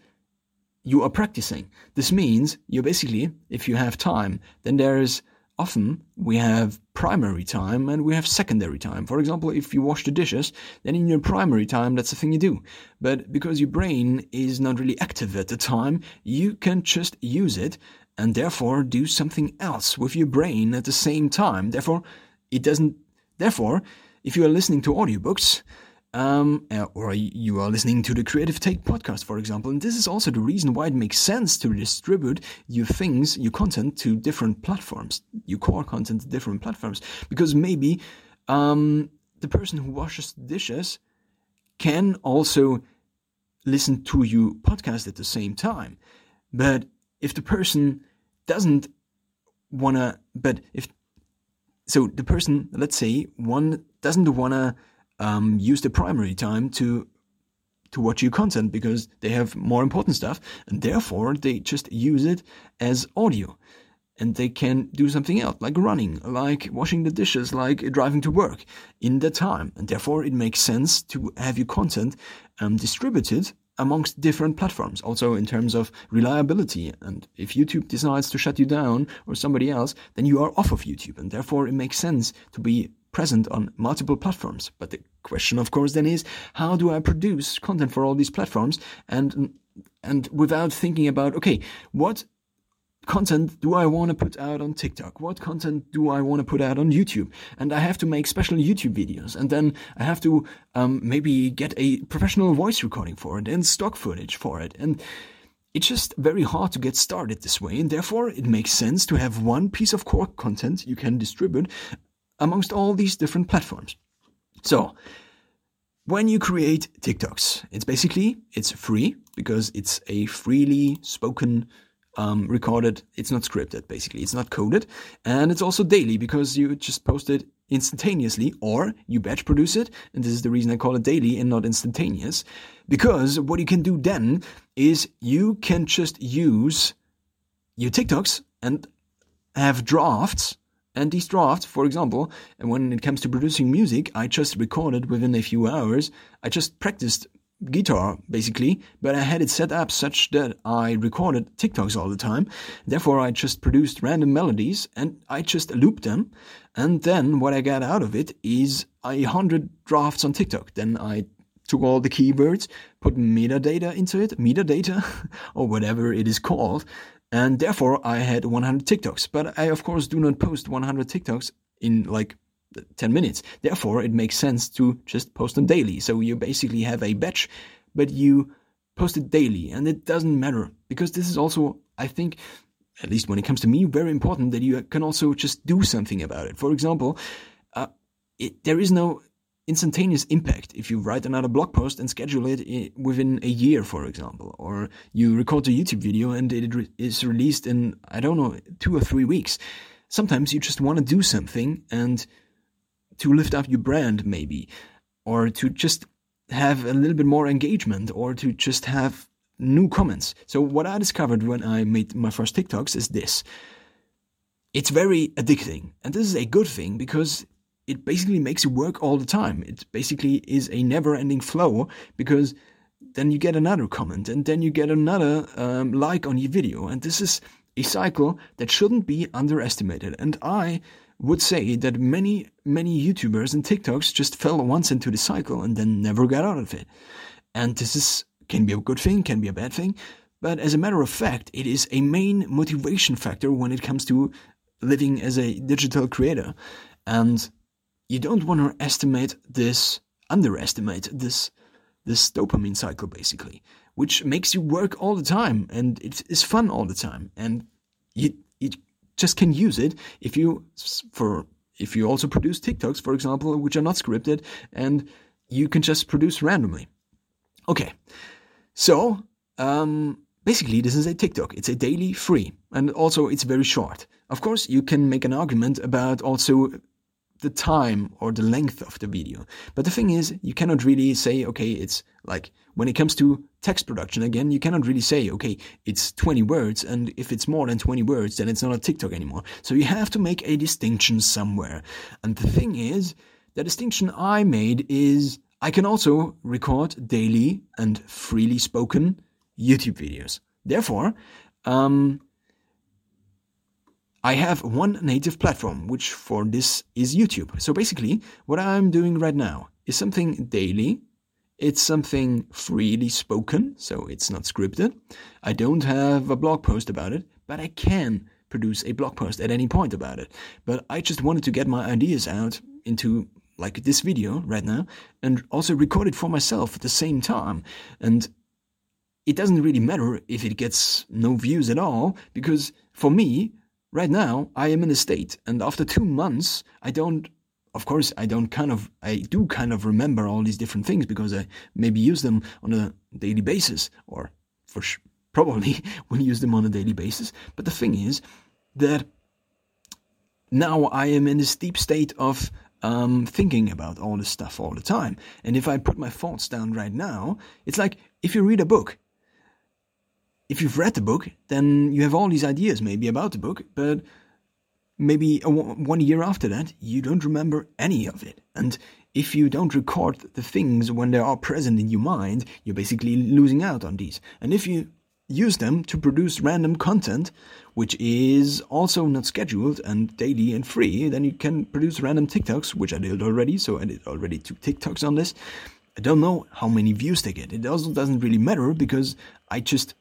you are practicing. This means you're basically, if you have time, then there is often we have primary time and we have secondary time. For example, if you wash the dishes, then in your primary time, that's the thing you do. But because your brain is not really active at the time, you can just use it and therefore do something else with your brain at the same time. Therefore, it doesn't, therefore, if you are listening to audiobooks, um, uh, or you are listening to the Creative Take podcast, for example. And this is also the reason why it makes sense to distribute your things, your content to different platforms, your core content to different platforms. Because maybe um, the person who washes dishes can also listen to your podcast at the same time. But if the person doesn't wanna, but if so, the person, let's say, one doesn't wanna um, use the primary time to to watch your content because they have more important stuff and therefore they just use it as audio. And they can do something else like running like washing the dishes like driving to work in that time. And therefore it makes sense to have your content um, distributed amongst different platforms. Also in terms of reliability. And if youtube decides to shut you down or somebody else then you are off of youtube. And therefore it makes sense to be present on multiple platforms. But the question, of course, then is how do I produce content for all these platforms and and without thinking about okay, what content do I want to put out on TikTok? What content do I want to put out on YouTube? And I have to make special YouTube videos, and then I have to um, maybe get a professional voice recording for it and stock footage for it, and it's just very hard to get started this way, and therefore it makes sense to have one piece of core content you can distribute amongst all these different platforms. So, when you create TikToks, it's basically it's free because it's a freely spoken um, recorded. It's not scripted, basically. It's not coded, and it's also daily because you just post it instantaneously, or you batch produce it. And this is the reason I call it daily and not instantaneous, because what you can do then is you can just use your TikToks and have drafts and these drafts, for example, when it comes to producing music, I just recorded within a few hours. I just practiced guitar basically, but I had it set up such that I recorded TikToks all the time. Therefore, I just produced random melodies and I just looped them. And then what I got out of it is a hundred drafts on TikTok. Then I took all the keywords, put metadata into it, metadata, (laughs) or whatever it is called, and therefore I had 100 TikToks. But I, of course, do not post 100 TikToks in like 10 minutes. Therefore, it makes sense to just post them daily. So you basically have a batch, but you post it daily. And it doesn't matter because this is also, I think, at least when it comes to me, very important that you can also just do something about it. For example, uh, it, there is no instantaneous impact if you write another blog post and schedule it eh, within a year, for example, or you record a YouTube video and it is released in, I don't know, two or three weeks. Sometimes you just want to do something and to lift up your brand, maybe, or to just have a little bit more engagement, or to just have new comments. So, what I discovered when I made my first TikToks is this it's very addicting. And this is a good thing because it basically makes you work all the time. It basically is a never ending flow because then you get another comment and then you get another um, like on your video. And this is a cycle that shouldn't be underestimated. And I would say that many, many YouTubers and TikToks just fell once into the cycle and then never got out of it. And this is can be a good thing, can be a bad thing. But as a matter of fact, it is a main motivation factor when it comes to living as a digital creator. And you don't want to estimate this, underestimate this, this dopamine cycle basically, which makes you work all the time and it is fun all the time. And you, you just can use it if you, for, if you also produce TikToks, for example, which are not scripted and you can just produce randomly. Okay. So, um, basically this is a TikTok. It's a daily free and also it's very short. Of course, you can make an argument about also the time or the length of the video. But the thing is, you cannot really say, okay, it's like when it comes to text production again, you cannot really say, okay, it's 20 words, and if it's more than 20 words, then it's not a TikTok anymore. So you have to make a distinction somewhere. And the thing is, the distinction I made is I can also record daily and freely spoken YouTube videos. Therefore, um, I have one native platform, which for this is YouTube. So basically, what I'm doing right now is something daily. It's something freely spoken, so it's not scripted. I don't have a blog post about it, but I can produce a blog post at any point about it. But I just wanted to get my ideas out into like this video right now and also record it for myself at the same time. And it doesn't really matter if it gets no views at all because for me, right now I am in a state, and after two months, I don't. Of course, I don't kind of, I do kind of remember all these different things because I maybe use them on a daily basis, or for sh- probably (laughs) will use them on a daily basis. But the thing is that now I am in this deep state of um, thinking about all this stuff all the time. And if I put my thoughts down right now, it's like if you read a book, if you've read the book, then you have all these ideas maybe about the book, but maybe one year after that, you don't remember any of it. And if you don't record the things when they are present in your mind, you're basically losing out on these. And if you use them to produce random content, which is also not scheduled and daily and free, then you can produce random TikToks, which I did already, so I did already two TikToks on this. I don't know how many views they get. It also doesn't really matter because I just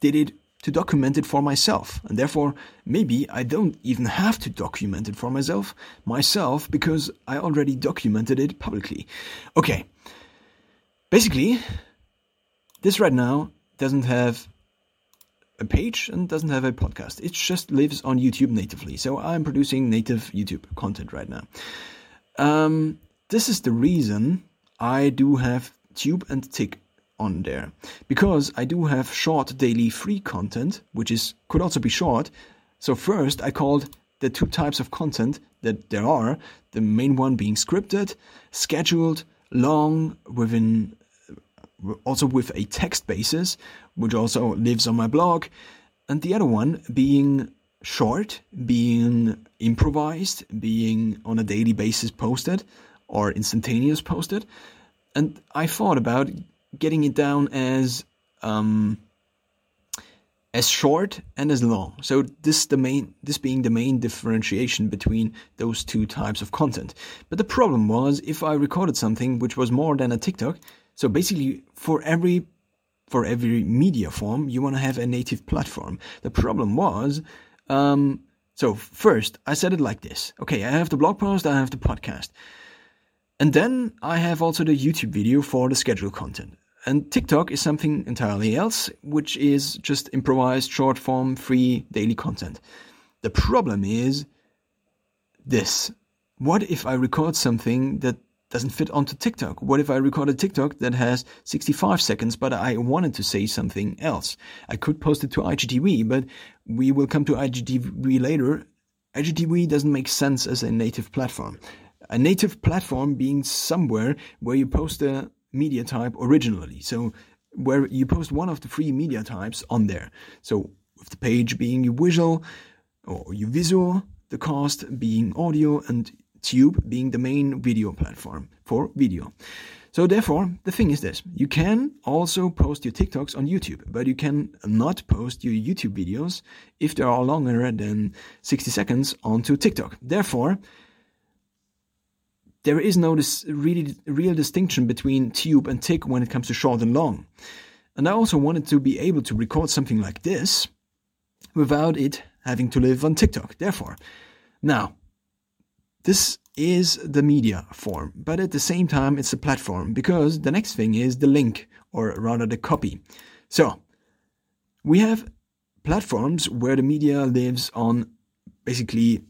did it to document it for myself. And therefore, maybe I don't even have to document it for myself, myself, because I already documented it publicly. Okay. Basically, this right now doesn't have a page and doesn't have a podcast. It just lives on YouTube natively. So I'm producing native YouTube content right now. Um, this is the reason I do have Tube and Tick on there because I do have short daily free content, which is could also be short. So first, I called the two types of content that there are. The main one being scripted, scheduled, long, within also with a text basis, which also lives on my blog, and the other one being short, being improvised, being on a daily basis posted or instantaneous posted. And I thought about getting it down as um, as short and as long. So this the main this being the main differentiation between those two types of content. But the problem was if I recorded something which was more than a TikTok, so basically for every for every media form you want to have a native platform. The problem was um, so first I said it like this. Okay, I have the blog post, I have the podcast. And then I have also the YouTube video for the scheduled content. And TikTok is something entirely else, which is just improvised, short form, free daily content. The problem is this what if I record something that doesn't fit onto TikTok? What if I record a TikTok that has 65 seconds, but I wanted to say something else? I could post it to IGTV, but we will come to IGTV later. IGTV doesn't make sense as a native platform. A native platform being somewhere where you post a media type originally. So where you post one of the three media types on there. So with the page being your visual or your visual, the cast being audio, and Tube being the main video platform for video. So therefore, the thing is this: you can also post your TikToks on YouTube, but you can not post your YouTube videos if they are longer than 60 seconds onto TikTok. Therefore, there is no dis- really real distinction between Tube and tick when it comes to short and long. And I also wanted to be able to record something like this without it having to live on TikTok. Therefore, now this is the media form, but at the same time, it's a platform because the next thing is the link, or rather the copy. So, we have platforms where the media lives on basically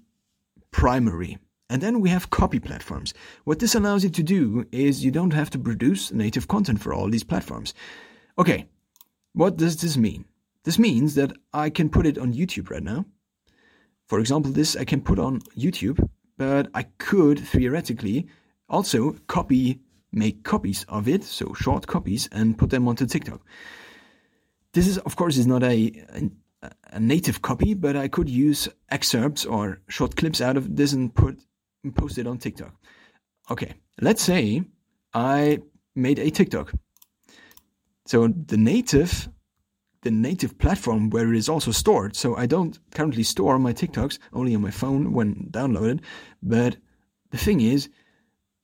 primary. And then we have copy platforms. What this allows you to do is you don't have to produce native content for all these platforms. Okay, what does this mean? This means that I can put it on YouTube right now. For example, this I can put on YouTube but I could theoretically also copy, make copies of it, so short copies, and put them onto TikTok. This is, of course, is not a, a, a native copy, but I could use excerpts or short clips out of this and put and post it on TikTok. Okay, let's say I made a TikTok. So the native the native platform where it is also stored. So I don't currently store my TikToks only on my phone when downloaded. But the thing is,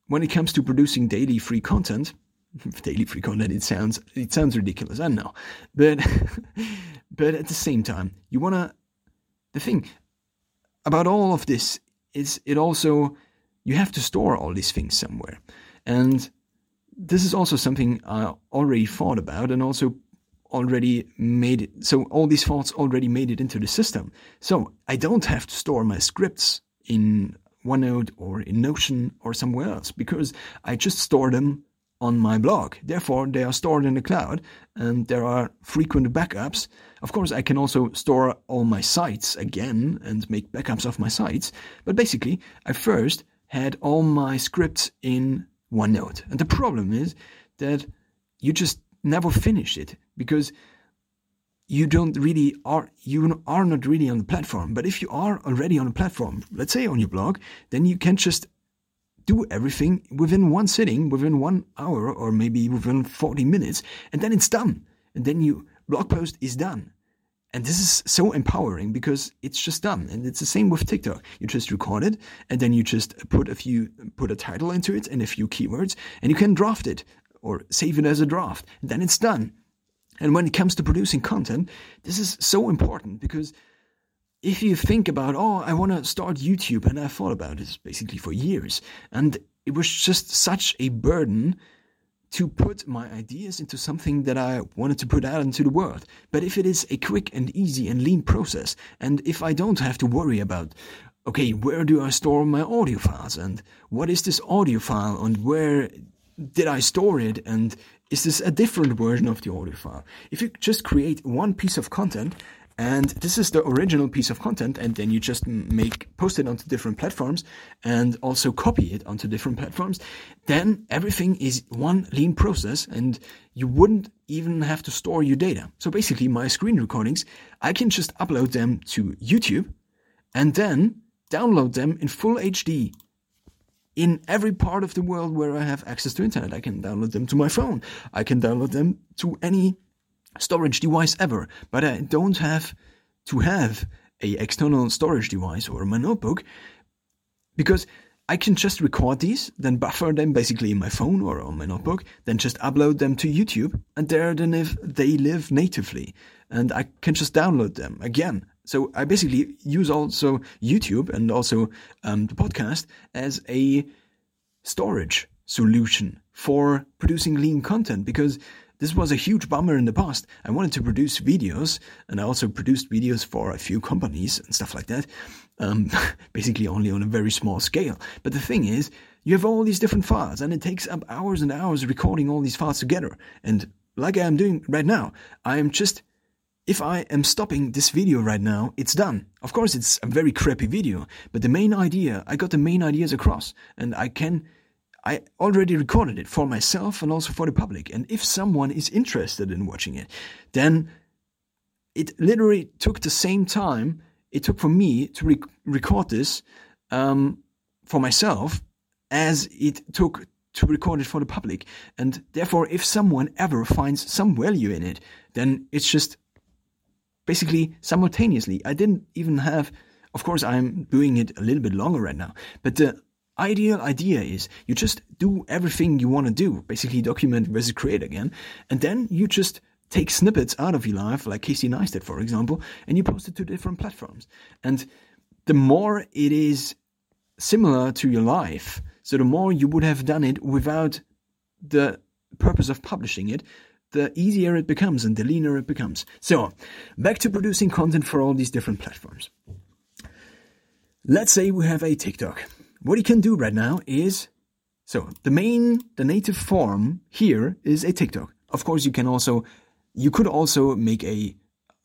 when it comes to producing daily free content, (laughs) daily free content, it sounds it sounds ridiculous, I know. But (laughs) but at the same time, you wanna the thing about all of this is it also you have to store all these things somewhere. And this is also something I already thought about and also already made it. So all these thoughts already made it into the system. So I don't have to store my scripts in OneNote or in Notion or somewhere else because I just store them on my blog. Therefore, they are stored in the cloud and there are frequent backups. Of course, I can also store all my sites again and make backups of my sites. But basically, I first had all my scripts in OneNote. And the problem is that you just never finish it because you don't really are you are not really on the platform but if you are already on a platform let's say on your blog then you can just do everything within one sitting within one hour or maybe within 40 minutes and then it's done and then your blog post is done and this is so empowering because it's just done and it's the same with tiktok you just record it and then you just put a few put a title into it and a few keywords and you can draft it or save it as a draft. And then it's done. And when it comes to producing content, this is so important because if you think about, oh, I want to start YouTube, and I thought about this basically for years, and it was just such a burden to put my ideas into something that I wanted to put out into the world. But if it is a quick and easy and lean process, and if I don't have to worry about, okay, where do I store my audio files, and what is this audio file, and where did I store it and is this a different version of the audio file? If you just create one piece of content and this is the original piece of content and then you just make post it onto different platforms and also copy it onto different platforms then everything is one lean process and you wouldn't even have to store your data so basically my screen recordings i can just upload them to youtube and then download them in full hd in every part of the world where I have access to internet. I can download them to my phone. I can download them to any storage device ever, but I don't have to have a external storage device or my notebook because I can just record these, then buffer them basically in my phone or on my notebook, then just upload them to YouTube, and there then if they live natively, and I can just download them again. So I basically use also YouTube and also um, the podcast as a storage solution for producing lean content because this was a huge bummer in the past. I wanted to produce videos, and I also produced videos for a few companies and stuff like that. Um, (laughs) basically, only on a very small scale. But the thing is, you have all these different files, and it takes up hours and hours recording all these files together. And like I am doing right now, I am just if I am stopping this video right now, it's done. Of course, it's a very crappy video, but the main idea, I got the main ideas across, and I can, I already recorded it for myself and also for the public. And if someone is interested in watching it, then it literally took the same time it took for me to rec- record this um, for myself as it took to record it for the public. And therefore, if someone ever finds some value in it, then it's just basically simultaneously. I didn't even have, of course, I'm doing it a little bit longer right now, but the ideal idea is you just do everything you want to do, basically document versus create again, and then you just take snippets out of your life, like Casey Neistat, for example, and you post it to different platforms. And the more it is similar to your life, so the more you would have done it without the purpose of publishing it, the easier it becomes and the leaner it becomes. So, back to producing content for all these different platforms. Let's say we have a TikTok. What you can do right now is so the main, the native form here is a TikTok. Of course, you can also, you could also make a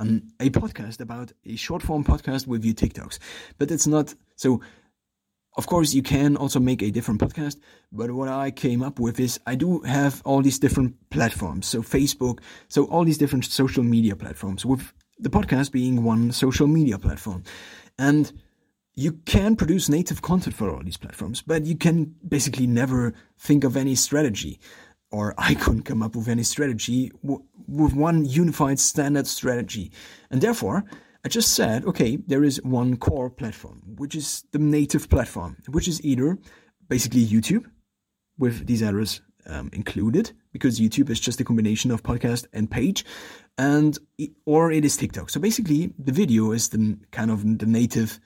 an, a podcast about a short form podcast with your TikToks, but it's not so. Of course, you can also make a different podcast, but what I came up with is I do have all these different platforms. So, Facebook, so all these different social media platforms, with the podcast being one social media platform. And you can produce native content for all these platforms, but you can basically never think of any strategy, or (laughs) I couldn't come up with any strategy w- with one unified standard strategy. And therefore, I just said, okay, there is one core platform, which is the native platform, which is either basically YouTube with these errors um, included, because YouTube is just a combination of podcast and page, and or it is TikTok. So basically, the video is the kind of the native.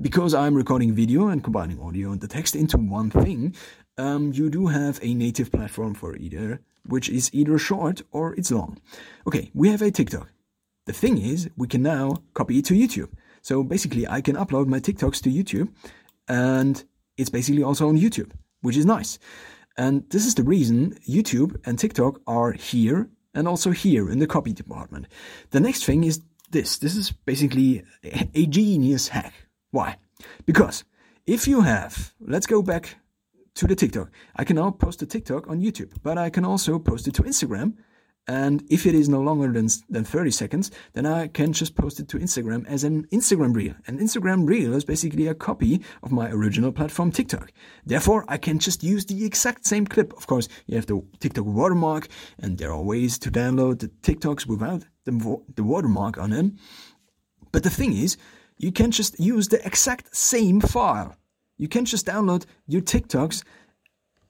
Because I'm recording video and combining audio and the text into one thing, um, you do have a native platform for either, which is either short or it's long. Okay, we have a TikTok. The thing is, we can now copy it to YouTube. So basically, I can upload my TikToks to YouTube, and it's basically also on YouTube, which is nice. And this is the reason YouTube and TikTok are here and also here in the copy department. The next thing is this. This is basically a genius hack. Why? Because if you have, let's go back to the TikTok. I can now post a TikTok on YouTube, but I can also post it to Instagram and if it is no longer than, than 30 seconds, then I can just post it to Instagram as an Instagram reel. An Instagram reel is basically a copy of my original platform, TikTok. Therefore, I can just use the exact same clip. Of course, you have the TikTok watermark, and there are ways to download the TikToks without the, the watermark on them. But the thing is, you can just use the exact same file. You can just download your TikToks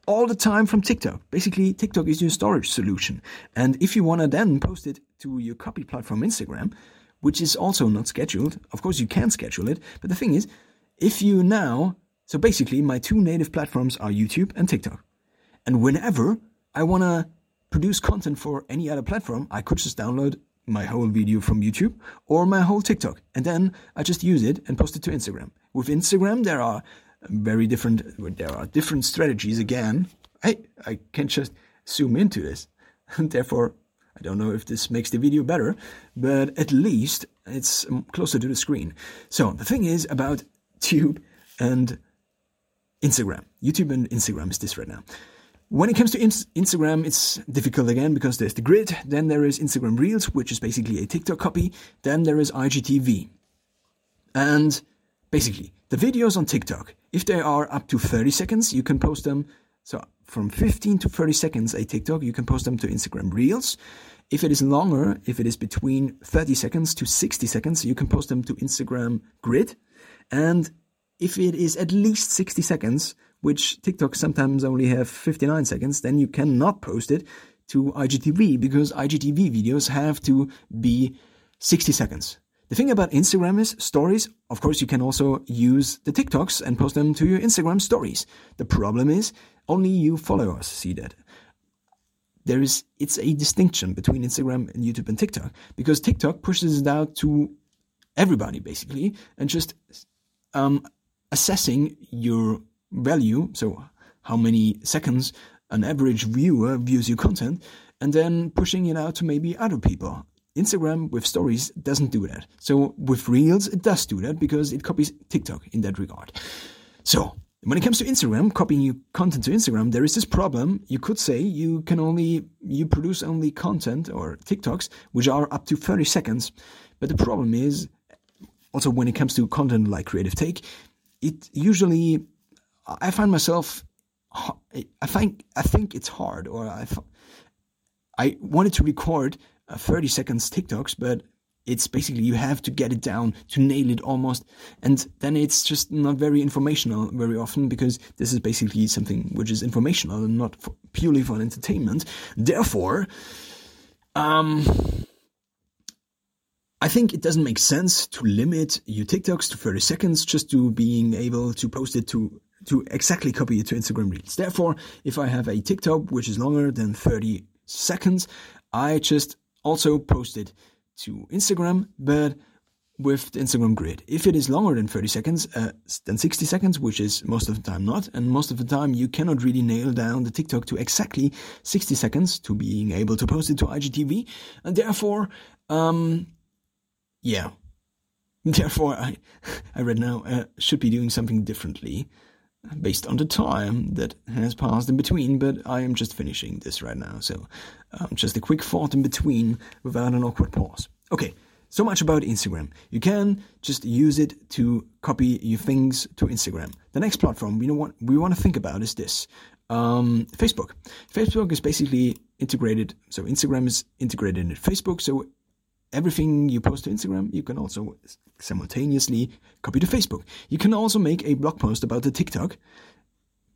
all the time from TikTok. Basically, TikTok is your storage solution. And if you want to then post it to your copy platform Instagram, which is also not scheduled, of course you can schedule it, but the thing is, if you now, so basically my two native platforms are YouTube and TikTok. And whenever I want to produce content for any other platform, I could just download my whole video from YouTube or my whole TikTok. And then I just use it and post it to Instagram. With Instagram, there are very different. There are different strategies again. I I can just zoom into this, and (laughs) therefore I don't know if this makes the video better, but at least it's um, closer to the screen. So the thing is about (laughs) Tube and Instagram. YouTube and Instagram is this right now. When it comes to Instagram, it's difficult again because there's the grid, then there is Instagram Reels, which is basically a TikTok copy, then there is IGTV. And basically, the videos on TikTok, if they are up to 30 seconds, you can post them. So from 15 to 30 seconds, a TikTok, you can post them to Instagram Reels. If it is longer, if it is between 30 seconds to 60 seconds, you can post them to Instagram Grid. And if it is at least 60 seconds, which TikTok sometimes only have 59 seconds, then you cannot post it to IGTV because IGTV videos have to be 60 seconds. The thing about Instagram is stories. Of course, you can also use the TikToks and post them to your Instagram stories. The problem is only you followers see that. there is it's a distinction between Instagram and YouTube and TikTok because TikTok pushes it out to everybody basically and just um, assessing your value, so how many seconds an average viewer views your content, and then pushing it out to maybe other people. Instagram with stories doesn't do that. So with Reels, it does do that because it copies TikTok in that regard. So when it comes to Instagram, copying your content to Instagram, there is this problem. You could say you can only you produce only content or TikToks which are up to 30 seconds. But the problem is also when it comes to content like Creative Take, it usually I find myself I think I think it's hard or I I wanted to record 30 seconds TikToks, but it's basically you have to get it down to nail it almost and then it's just not very informational very often because this is basically something which is informational and not for, purely for entertainment. Therefore um I think it doesn't make sense to limit your TikToks to 30 seconds just to being able to post it to to exactly copy it to Instagram Reels. Therefore, if I have a TikTok which is longer than 30 seconds, I just also post it to Instagram, but with the Instagram grid. If it is longer than 30 seconds, uh, than 60 seconds, which is most of the time not, and most of the time you cannot really nail down the TikTok to exactly 60 seconds to being able to post it to IGTV, and therefore, um, yeah, (laughs) therefore I, (laughs) I read now uh, should be doing something differently based on the time that has passed in between, but I am just finishing this right now, so um, just a quick thought in between without an awkward pause. Okay, so much about Instagram. You can just use it to copy your things to Instagram. The next platform we know what we want to think about is this. Um, Facebook. Facebook is basically integrated. So Instagram is integrated in Facebook. So everything you post to Instagram, you can also simultaneously copy to Facebook. You can also make a blog post about the TikTok,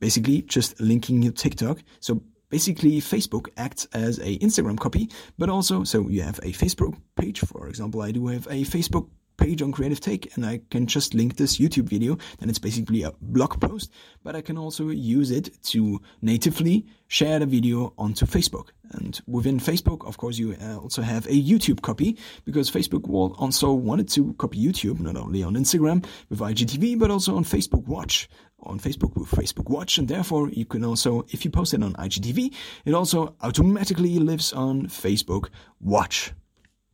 basically just linking your TikTok. So basically Facebook acts as a Instagram copy, but also so you have a Facebook page. For example, I do have a Facebook page on Creative Take and I can just link this YouTube video. Then it's basically a blog post, but I can also use it to natively share the video onto Facebook. And within Facebook, of course, you uh, also have a YouTube copy because Facebook also wanted to copy YouTube not only on Instagram with IGTV, but also on Facebook Watch on Facebook with Facebook Watch, and therefore you can also, if you post it on IGTV, it also automatically lives on Facebook Watch.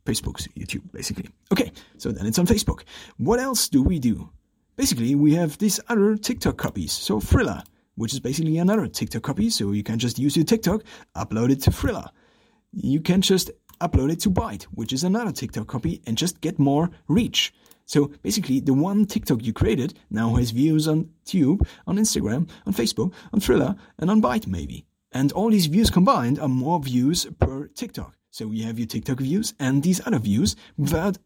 Facebook's YouTube, basically. Okay, so then it's on Facebook. What else do we do? Basically, we have these other TikTok copies. So Triller, which is basically another TikTok copy. So you can just use your TikTok, upload it to Triller. You can just upload it to Byte, which is another TikTok copy, and just get more reach. So basically, the one TikTok you created now has views on Tube, on Instagram, on Facebook, on Triller, and on Byte maybe. And all these views combined are more views per TikTok. So you have your TikTok views and these other views without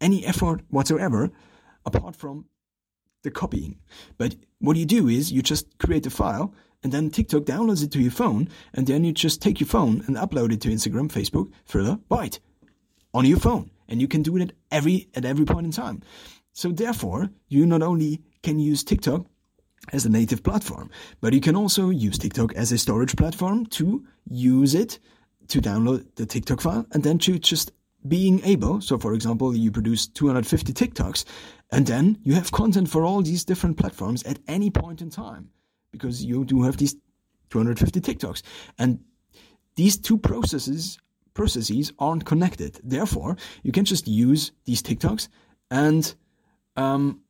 any effort whatsoever apart from the copying. But what you do is you just create a file and then TikTok downloads it to your phone and then you just take your phone and upload it to Instagram, Facebook, Triller, Byte on your phone. And you can do it every at every point in time. So therefore, you not only can use TikTok as a native platform, but you can also use TikTok as a storage platform to use it to download the TikTok file and then to just being able, so for example, you produce 250 TikToks and then you have content for all these different platforms at any point in time because you do have these 250 TikToks. And these two processes processes aren't connected. Therefore, you can just use these TikToks and um,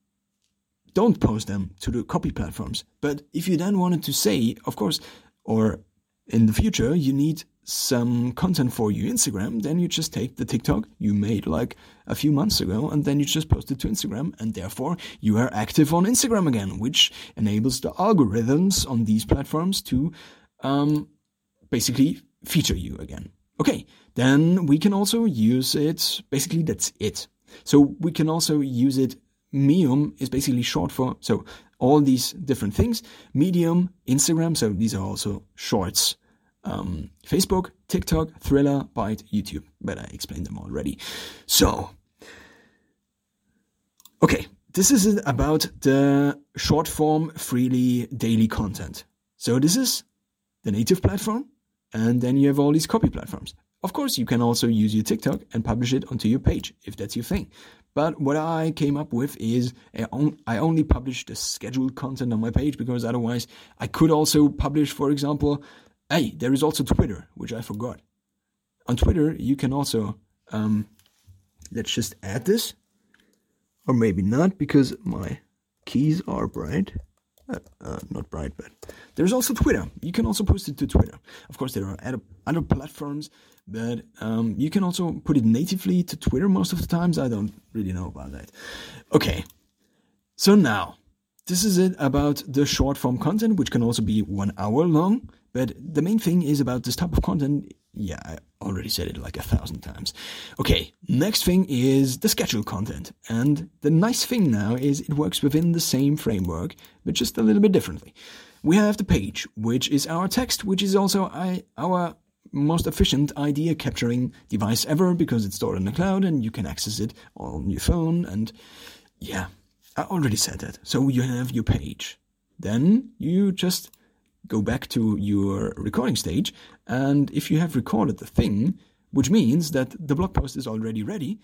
don't post them to the copy platforms. But if you then wanted to say, of course, or in the future, you need some content for your Instagram, then you just take the TikTok you made like a few months ago and then you just post it to Instagram and therefore you are active on Instagram again, which enables the algorithms on these platforms to um, basically feature you again. Okay, then we can also use it, basically that's it. So we can also use it, Medium is basically short for, so all these different things, Medium, Instagram, so these are also shorts um, Facebook, TikTok, Triller, Byte, YouTube. But I explained them already. So, okay, this is about the short form, freely daily content. So, this is the native platform. and then you have all these copy platforms. Of course, you can also use your TikTok and publish it onto your page if that's your thing. But what I came up with is I only publish the scheduled content on my page because otherwise I could also publish, for example, hey, there is also Twitter, which I forgot. On Twitter, you can also, um, let's just add this, or maybe not because my keys are bright. Uh, uh, not bright, but there's also Twitter. You can also post it to Twitter. Of course, there are other, other platforms, but um, you can also put it natively to Twitter most of the times. I don't really know about that. Okay, so now this is it about the short form content, which can also be one hour long. But the main thing is about this type of content. Yeah, I already said it like a thousand times. Okay, next thing is the schedule content. And the nice thing now is it works within the same framework, but just a little bit differently. We have the page, which is our text, which is also our most efficient idea capturing device ever because it's stored in the cloud and you can access it on your phone. And yeah, I already said that. So you have your page. Then you just go back to your recording stage, and if you have recorded the thing, which means that the blog post is already ready,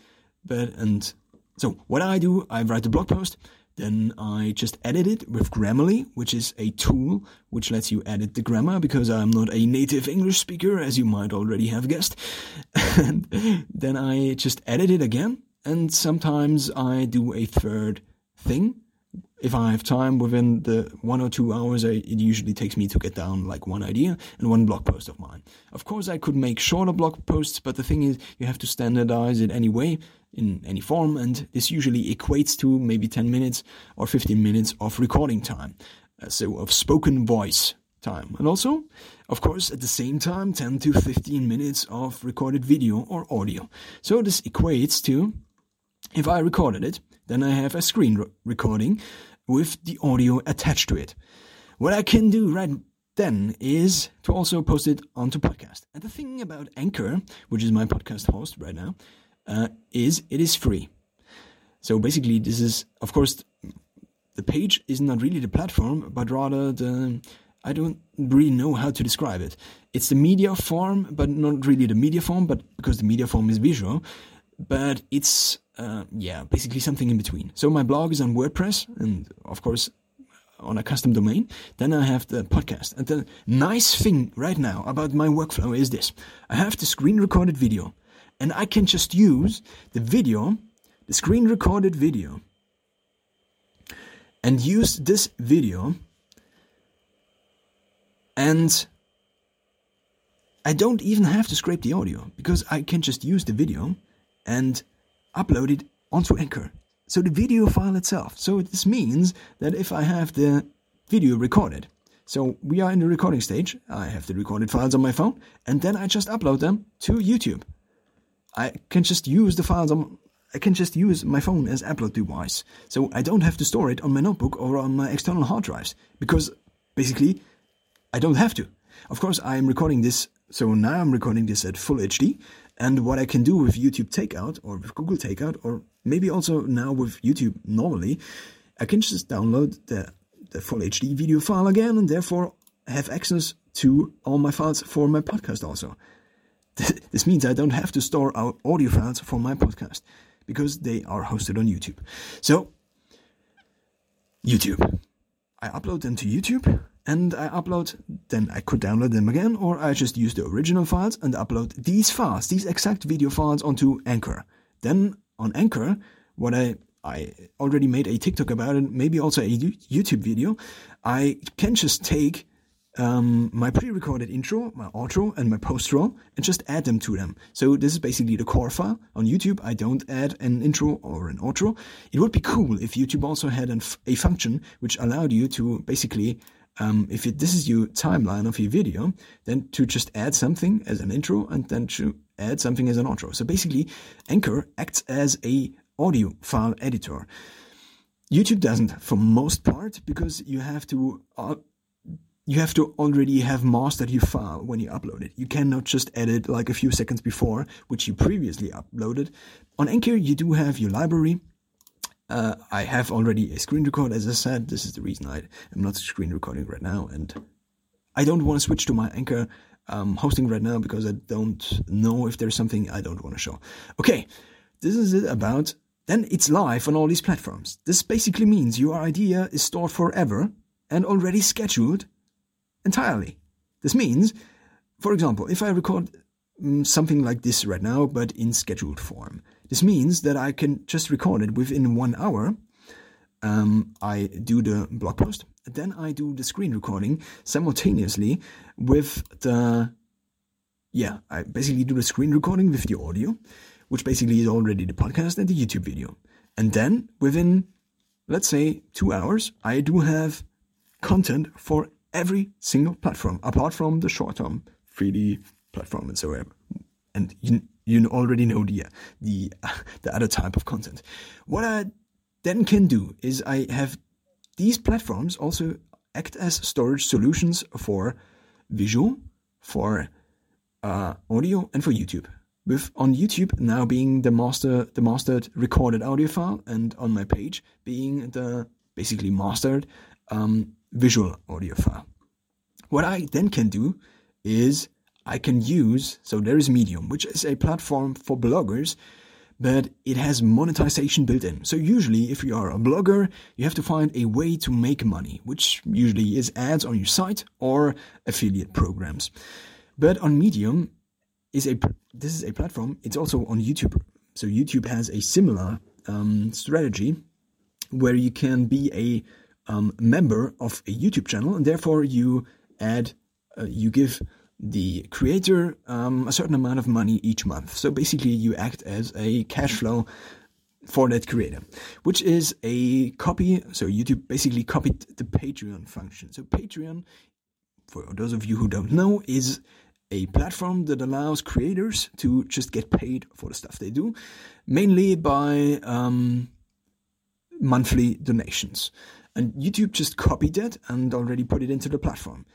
but and so what I do, I write the blog post, then I just edit it with Grammarly, which is a tool which lets you edit the grammar because I'm not a native English speaker, as you might already have guessed. (laughs) and then I just edit it again, and sometimes I do a third thing if I have time within the one or two hours, I, it usually takes me to get down like one idea and one blog post of mine. Of course, I could make shorter blog posts, but the thing is, you have to standardize it anyway in any form, and this usually equates to maybe 10 minutes or 15 minutes of recording time, uh, so of spoken voice time. And also, of course, at the same time, 10 to 15 minutes of recorded video or audio. So this equates to, if I recorded it, then I have a screen re- recording with the audio attached to it. What I can do right then is to also post it onto podcast. And the thing about Anchor, which is my podcast host right now, uh, is it is free. So basically, this is, of course, the page is not really the platform, but rather the. I don't really know how to describe it. It's the media form, but not really the media form, but because the media form is visual, but it's uh, yeah, basically something in between. So my blog is on WordPress, and of course on a custom domain. Then I have the podcast. And the nice thing right now about my workflow is this: I have the screen recorded video, and I can just use the video, the screen recorded video, and use this video and I don't even have to scrape the audio because I can just use the video and upload it onto Anchor. So the video file itself. So this means that if I have the video recorded, so we are in the recording stage, I have the recorded files on my phone, and then I just upload them to YouTube. I can just use the files on I can just use my phone as upload device. So I don't have to store it on my notebook or on my external hard drives because basically I don't have to. Of course, I am recording this, so now I'm recording this at full HD, and what I can do with YouTube Takeout or with Google Takeout or maybe also now with YouTube normally, I can just download the, the full HD video file again and therefore have access to all my files for my podcast also. (laughs) This means I don't have to store our audio files for my podcast because they are hosted on YouTube. So, YouTube. I upload them to YouTube and I upload, then I could download them again, or I just use the original files and upload these files, these exact video files onto Anchor. Then on Anchor, what I I already made a TikTok about it, maybe also a YouTube video. I can just take um, my pre-recorded intro, my outro, and my post-roll, and just add them to them. So this is basically the core file. On YouTube, I don't add an intro or an outro. It would be cool if YouTube also had an, a function which allowed you to basically um, if it, this is your timeline of your video, then to just add something as an intro and then to add something as an outro. So basically, Anchor acts as a audio file editor. YouTube doesn't for most part because you have to uh, you have to already have mastered your file when you upload it. You cannot just edit like a few seconds before, which you previously uploaded. On Anchor, you do have your library uh, I have already a screen record, as I said. This is the reason I am not screen recording right now, and I don't want to switch to my Anchor um, hosting right now because I don't know if there's something I don't want to show. Okay, this is it about. Then it's live on all these platforms. This basically means your idea is stored forever and already scheduled entirely. This means, for example, if I record mm, something like this right now, but in scheduled form, this means that I can just record it within one hour. Um, I do the blog post, then I do the screen recording simultaneously with the. Yeah, I basically do the screen recording with the audio, which basically is already the podcast and the YouTube video. And then within, let's say, two hours, I do have content for every single platform, apart from the short term 3D platform and so on. And you, you already know the, the, (laughs) the other type of content. What I then can do is I have these platforms also act as storage solutions for visual, for uh, audio, and for YouTube. With on YouTube now being the master, the mastered recorded audio file, and on my page being the basically mastered um, visual audio file. What I then can do is I can use so there is Medium, which is a platform for bloggers but it has monetization built in. So usually if you are a blogger, you have to find a way to make money, which usually is ads on your site or affiliate programs. But on Medium is a this is a platform. It's also on YouTube. So YouTube has a similar um, strategy where you can be a um, member of a YouTube channel and therefore you add uh, you give the creator um, a certain amount of money each month. So basically, you act as a cash flow for that creator, which is a copy. So YouTube basically copied the Patreon function. So Patreon, for those of you who don't know, is a platform that allows creators to just get paid for the stuff they do, mainly by um, monthly donations. And YouTube just copied that and already put it into the platform.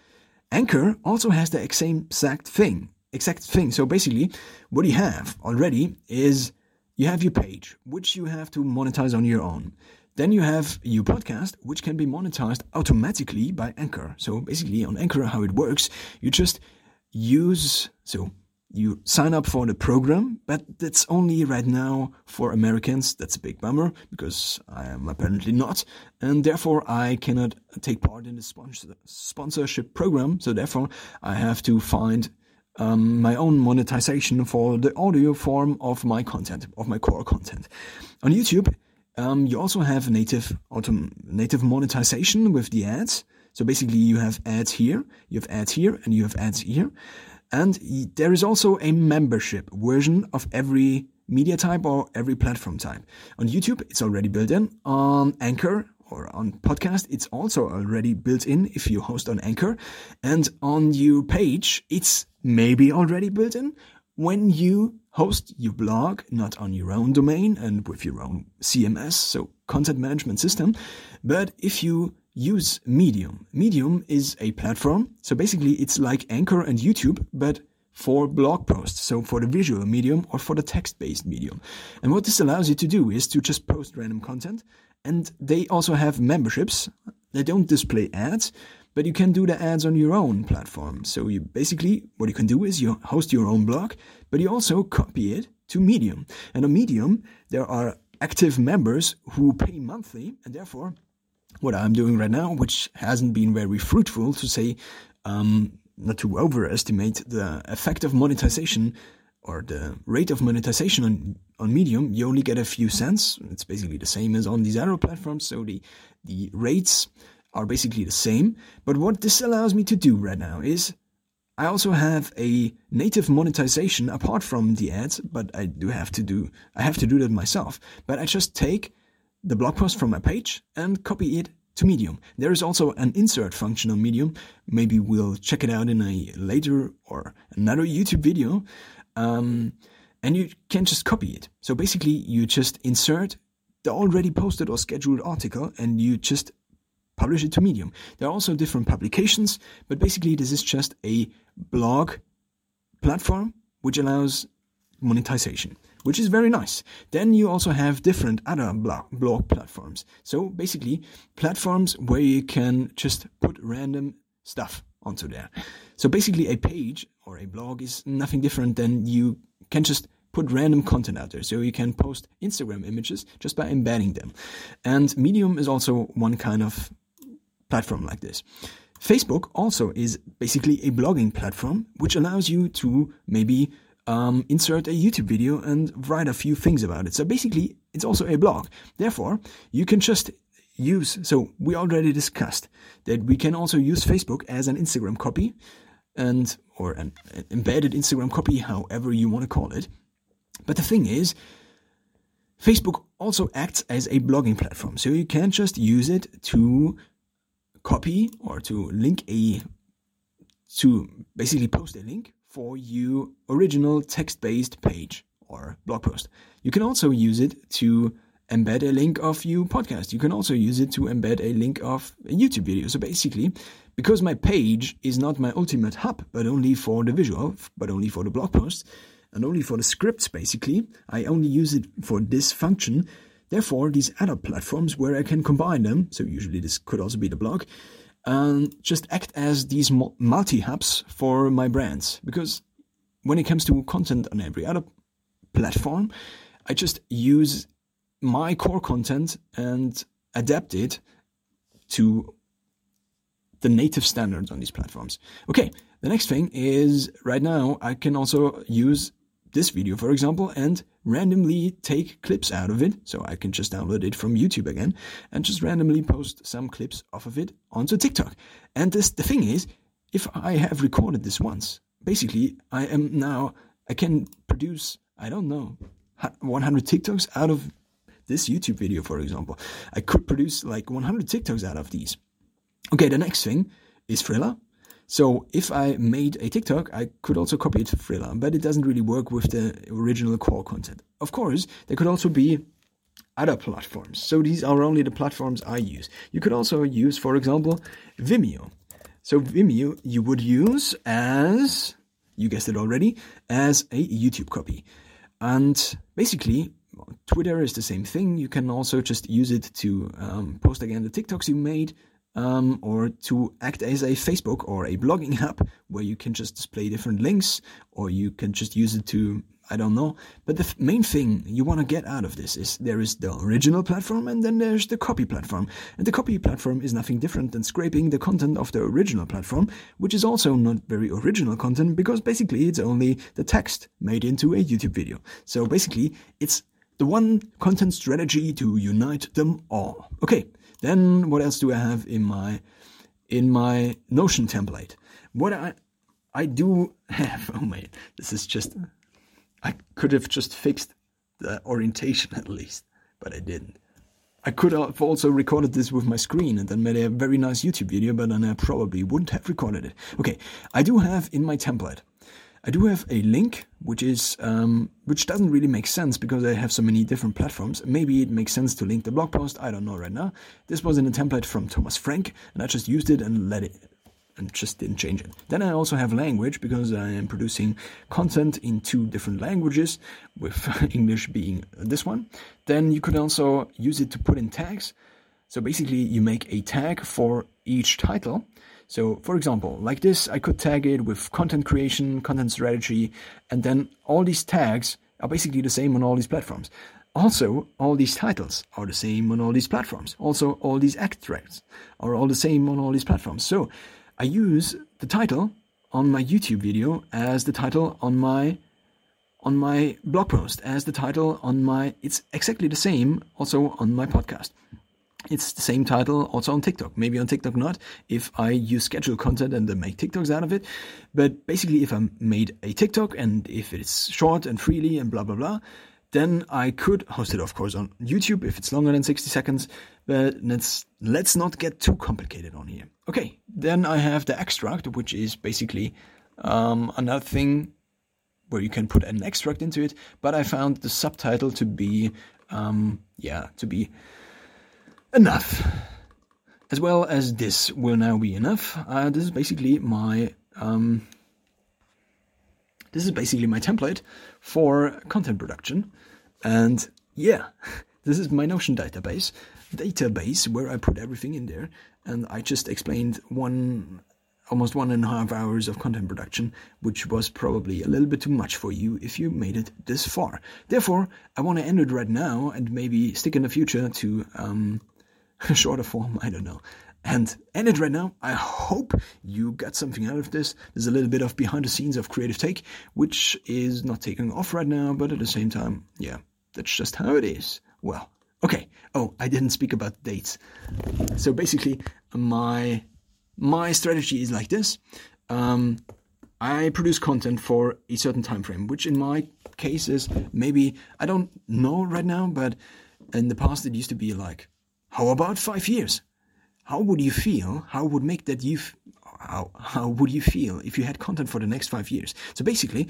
Anchor also has the same exact thing. Exact thing. So basically, what you have already is you have your page, which you have to monetize on your own. Then you have your podcast, which can be monetized automatically by Anchor. So basically, on Anchor, how it works, you just use so you sign up for the program, but that's only right now for Americans. That's a big bummer because I am apparently not, and therefore I cannot take part in the sponsor- sponsorship program. So therefore, I have to find um, my own monetization for the audio form of my content, of my core content. On YouTube, um, you also have native autom- native monetization with the ads. So basically, you have ads here, you have ads here, and you have ads here. And there is also a membership version of every media type or every platform type. On YouTube, it's already built in. On Anchor or on podcast, it's also already built in if you host on Anchor. And on your page, it's maybe already built in when you host your blog, not on your own domain and with your own CMS, so content management system, but if you use Medium. Medium is a platform. So basically, it's like Anchor and YouTube, but for blog posts. So for the visual medium or for the text based medium. And what this allows you to do is to just post random content. And they also have memberships. They don't display ads, but you can do the ads on your own platform. So you basically, what you can do is you host your own blog, but you also copy it to Medium. And on Medium, there are active members who pay monthly and therefore what I'm doing right now, which hasn't been very fruitful to say, um, not to overestimate the effect of monetization or the rate of monetization on, on Medium, you only get a few cents. It's basically the same as on these other platforms. So the, the rates are basically the same. But what this allows me to do right now is I also have a native monetization apart from the ads, but I do have to do, I have to do that myself. But I just take the blog post from my page and copy it to Medium. There is also an insert function on Medium. Maybe we'll check it out in a later or another YouTube video. Um, and you can just copy it. So basically, you just insert the already posted or scheduled article and you just publish it to Medium. There are also different publications, but basically, this is just a blog platform which allows monetization which is very nice. Then you also have different other blog, platforms. So basically, platforms where you can just put random stuff onto there. So basically, a page or a blog is nothing different than you can just put random content out there. So you can post Instagram images just by embedding them. And Medium is also one kind of platform like this. Facebook also is basically a blogging platform, which allows you to maybe um, insert a YouTube video and write a few things about it. So basically, it's also a blog. Therefore, you can just use, so we already discussed that we can also use Facebook as an Instagram copy and, or an embedded Instagram copy, however you want to call it. But the thing is, Facebook also acts as a blogging platform. So you can't just use it to copy or to link a to basically post a link for your original text-based page or blog post. You can also use it to embed a link of your podcast. You can also use it to embed a link of a YouTube video. So basically, because my page is not my ultimate hub, but only for the visual, but only for the blog posts, and only for the scripts basically, I only use it for this function. Therefore, these other platforms where I can combine them, so usually this could also be the blog, and just act as these multi hubs for my brands. Because when it comes to content on every other platform, I just use my core content and adapt it to the native standards on these platforms. Okay, the next thing is right now I can also use this video, for example, and randomly take clips out of it. So I can just download it from YouTube again and just randomly post some clips off of it onto TikTok. And this, the thing is, if I have recorded this once, basically I am now, I can produce, I don't know, 100 TikToks out of this YouTube video, for example. I could produce like 100 TikToks out of these. Okay, the next thing is Triller. So if I made a TikTok, I could also copy it to Triller, but it doesn't really work with the original core content. Of course, there could also be other platforms. So these are only the platforms I use. You could also use, for example, Vimeo. So Vimeo you would use as, you guessed it already, as a YouTube copy. And basically, Twitter is the same thing. You can also just use it to um, post again the TikToks you made um, or to act as a Facebook or a blogging app where you can just display different links, or you can just use it to, I don't know. But the f- main thing you want to get out of this is there is the original platform and then there's the copy platform. And the copy platform is nothing different than scraping the content of the original platform, which is also not very original content because basically it's only the text made into a YouTube video. So basically, it's the one content strategy to unite them all. Okay. Then what else do I have in my in my Notion template? What I I do (laughs) have, oh man, this is just I could have just fixed the orientation (laughs) at least, but I didn't. I could have also recorded this with my screen and then made a very nice YouTube video, but then I probably wouldn't have recorded it. Okay, I do have in my template I do have a link, which is um, which doesn't really make sense because I have so many different platforms. Maybe it makes sense to link the blog post. I don't know right now. This was in a template from Thomas Frank, and I just used it and let it and just didn't change it. Then I also have language because I am producing content in two different languages, with (laughs) English being this one. Then you could also use it to put in tags. So basically, you make a tag for each title so, for example, like this, I could tag it with content creation, content strategy, and then all these tags are basically the same on all these platforms. Also, all these titles are the same on all these platforms. Also, all these extracts are all the same on all these platforms. So, I use the title on my YouTube video as the title on my on my blog post as the title on my it's exactly the same also on my podcast it's the same title also on TikTok. Maybe on TikTok not, if I use schedule content and then make TikToks out of it. But basically, if I made a TikTok and if it's short and freely and blah, blah, blah, then I could host it, of course, on YouTube if it's longer than 60 seconds. But let's, let's not get too complicated on here. Okay, then I have the extract, which is basically um, another thing where you can put an extract into it. But I found the subtitle to be, um, yeah, to be enough. As well as this will now be enough. Uh, this is basically my um, this is basically my template for content production, and yeah, (laughs) this is my Notion database database where I put everything in there, and I just explained one almost one and a half hours of content production, which was probably a little bit too much for you if you made it this far. Therefore, I want to end it right now and maybe stick in the future to um, (laughs) shorter form. I don't know. And end it right now. I hope you got something out of this. There's a little bit of behind the scenes of Creative Take, which is not taking off right now, but at the same time, yeah, that's just how it is. Well, okay. Oh, I didn't speak about dates. So basically, my my strategy is like this. Um, I produce content for a certain time frame, which in my case is maybe I don't know right now, but in the past it used to be like, how about five years? How would you feel? How would make that you? How how would you feel if you had content for the next five years? So basically,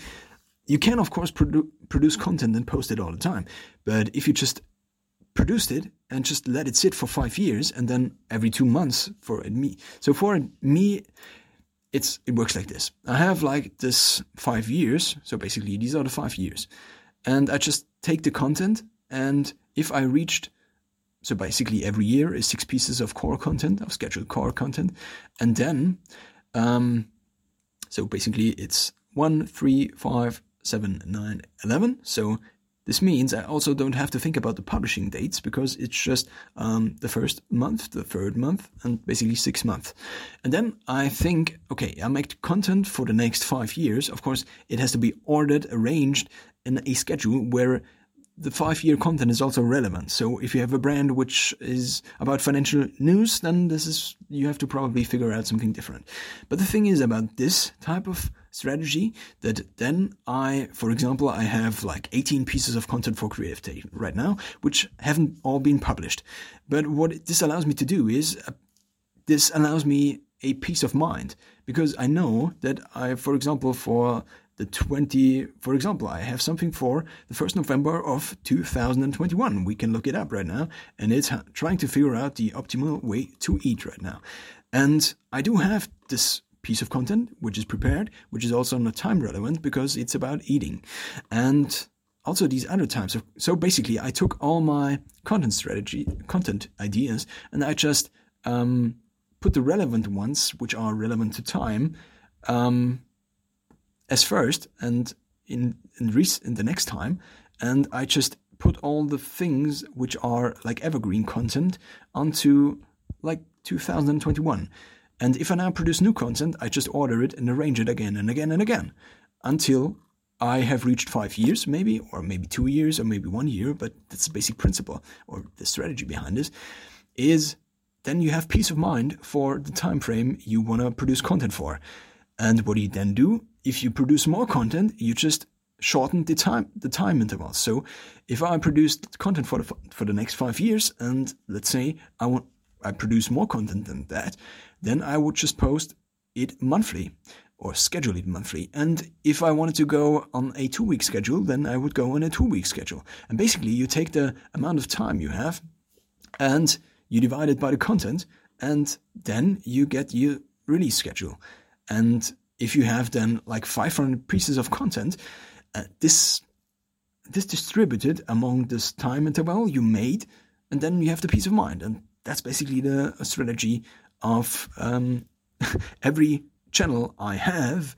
you can of course produ- produce content and post it all the time, but if you just produced it and just let it sit for five years and then every two months for me. So for me, it's it works like this. I have like this five years. So basically, these are the five years, and I just take the content and if I reached so basically every year is six pieces of core content of scheduled core content and then um, so basically it's one three five seven nine eleven so this means I also don't have to think about the publishing dates because it's just um, the first month, the third month, and basically six months. And then I think, okay, I make content for the next five years. Of course, it has to be ordered, arranged in a schedule where the five year content is also relevant. So if you have a brand which is about financial news, then this is, you have to probably figure out something different. But the thing is about this type of strategy that then I, for example, I have like 18 pieces of content for Creative right now, which haven't all been published. But what this allows me to do is, uh, this allows me a peace of mind because I know that I, for example, for the 20, for example, I have something for the 1st November of 2021. We can look it up right now, and it's trying to figure out the optimal way to eat right now. And I do have this piece of content which is prepared, which is also not time relevant because it's about eating. And also these other types of so basically I took all my content strategy content ideas and I just um, put the relevant ones which are relevant to time um, as first and in in, rec- in the next time and I just put all the things which are like evergreen content onto like 2021 and if I now produce new content, I just order it and arrange it again and again and again until I have reached five years, maybe, or maybe two years, or maybe one year. But that's the basic principle or the strategy behind this is then you have peace of mind for the time frame you want to produce content for. And what do you then do? If you produce more content, you just shorten the time the time interval. So if I produce content for the for the next five years, and let's say I want I produce more content than that, then I would just post it monthly or schedule it monthly. And if I wanted to go on a two week schedule, then I would go on a two week schedule. And basically, you take the amount of time you have and you divide it by the content, and then you get your release schedule. And if you have then like 500 pieces of content, uh, this this distributed among this time interval you made, and then you have the peace of mind. And that's basically the strategy of um, (laughs) every channel I have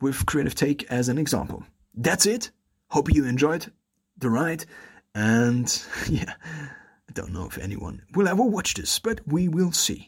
with Creative Take as an example. That's it. Hope you enjoyed the ride. And (laughs) yeah, I don't know if anyone will ever watch this, but we will see.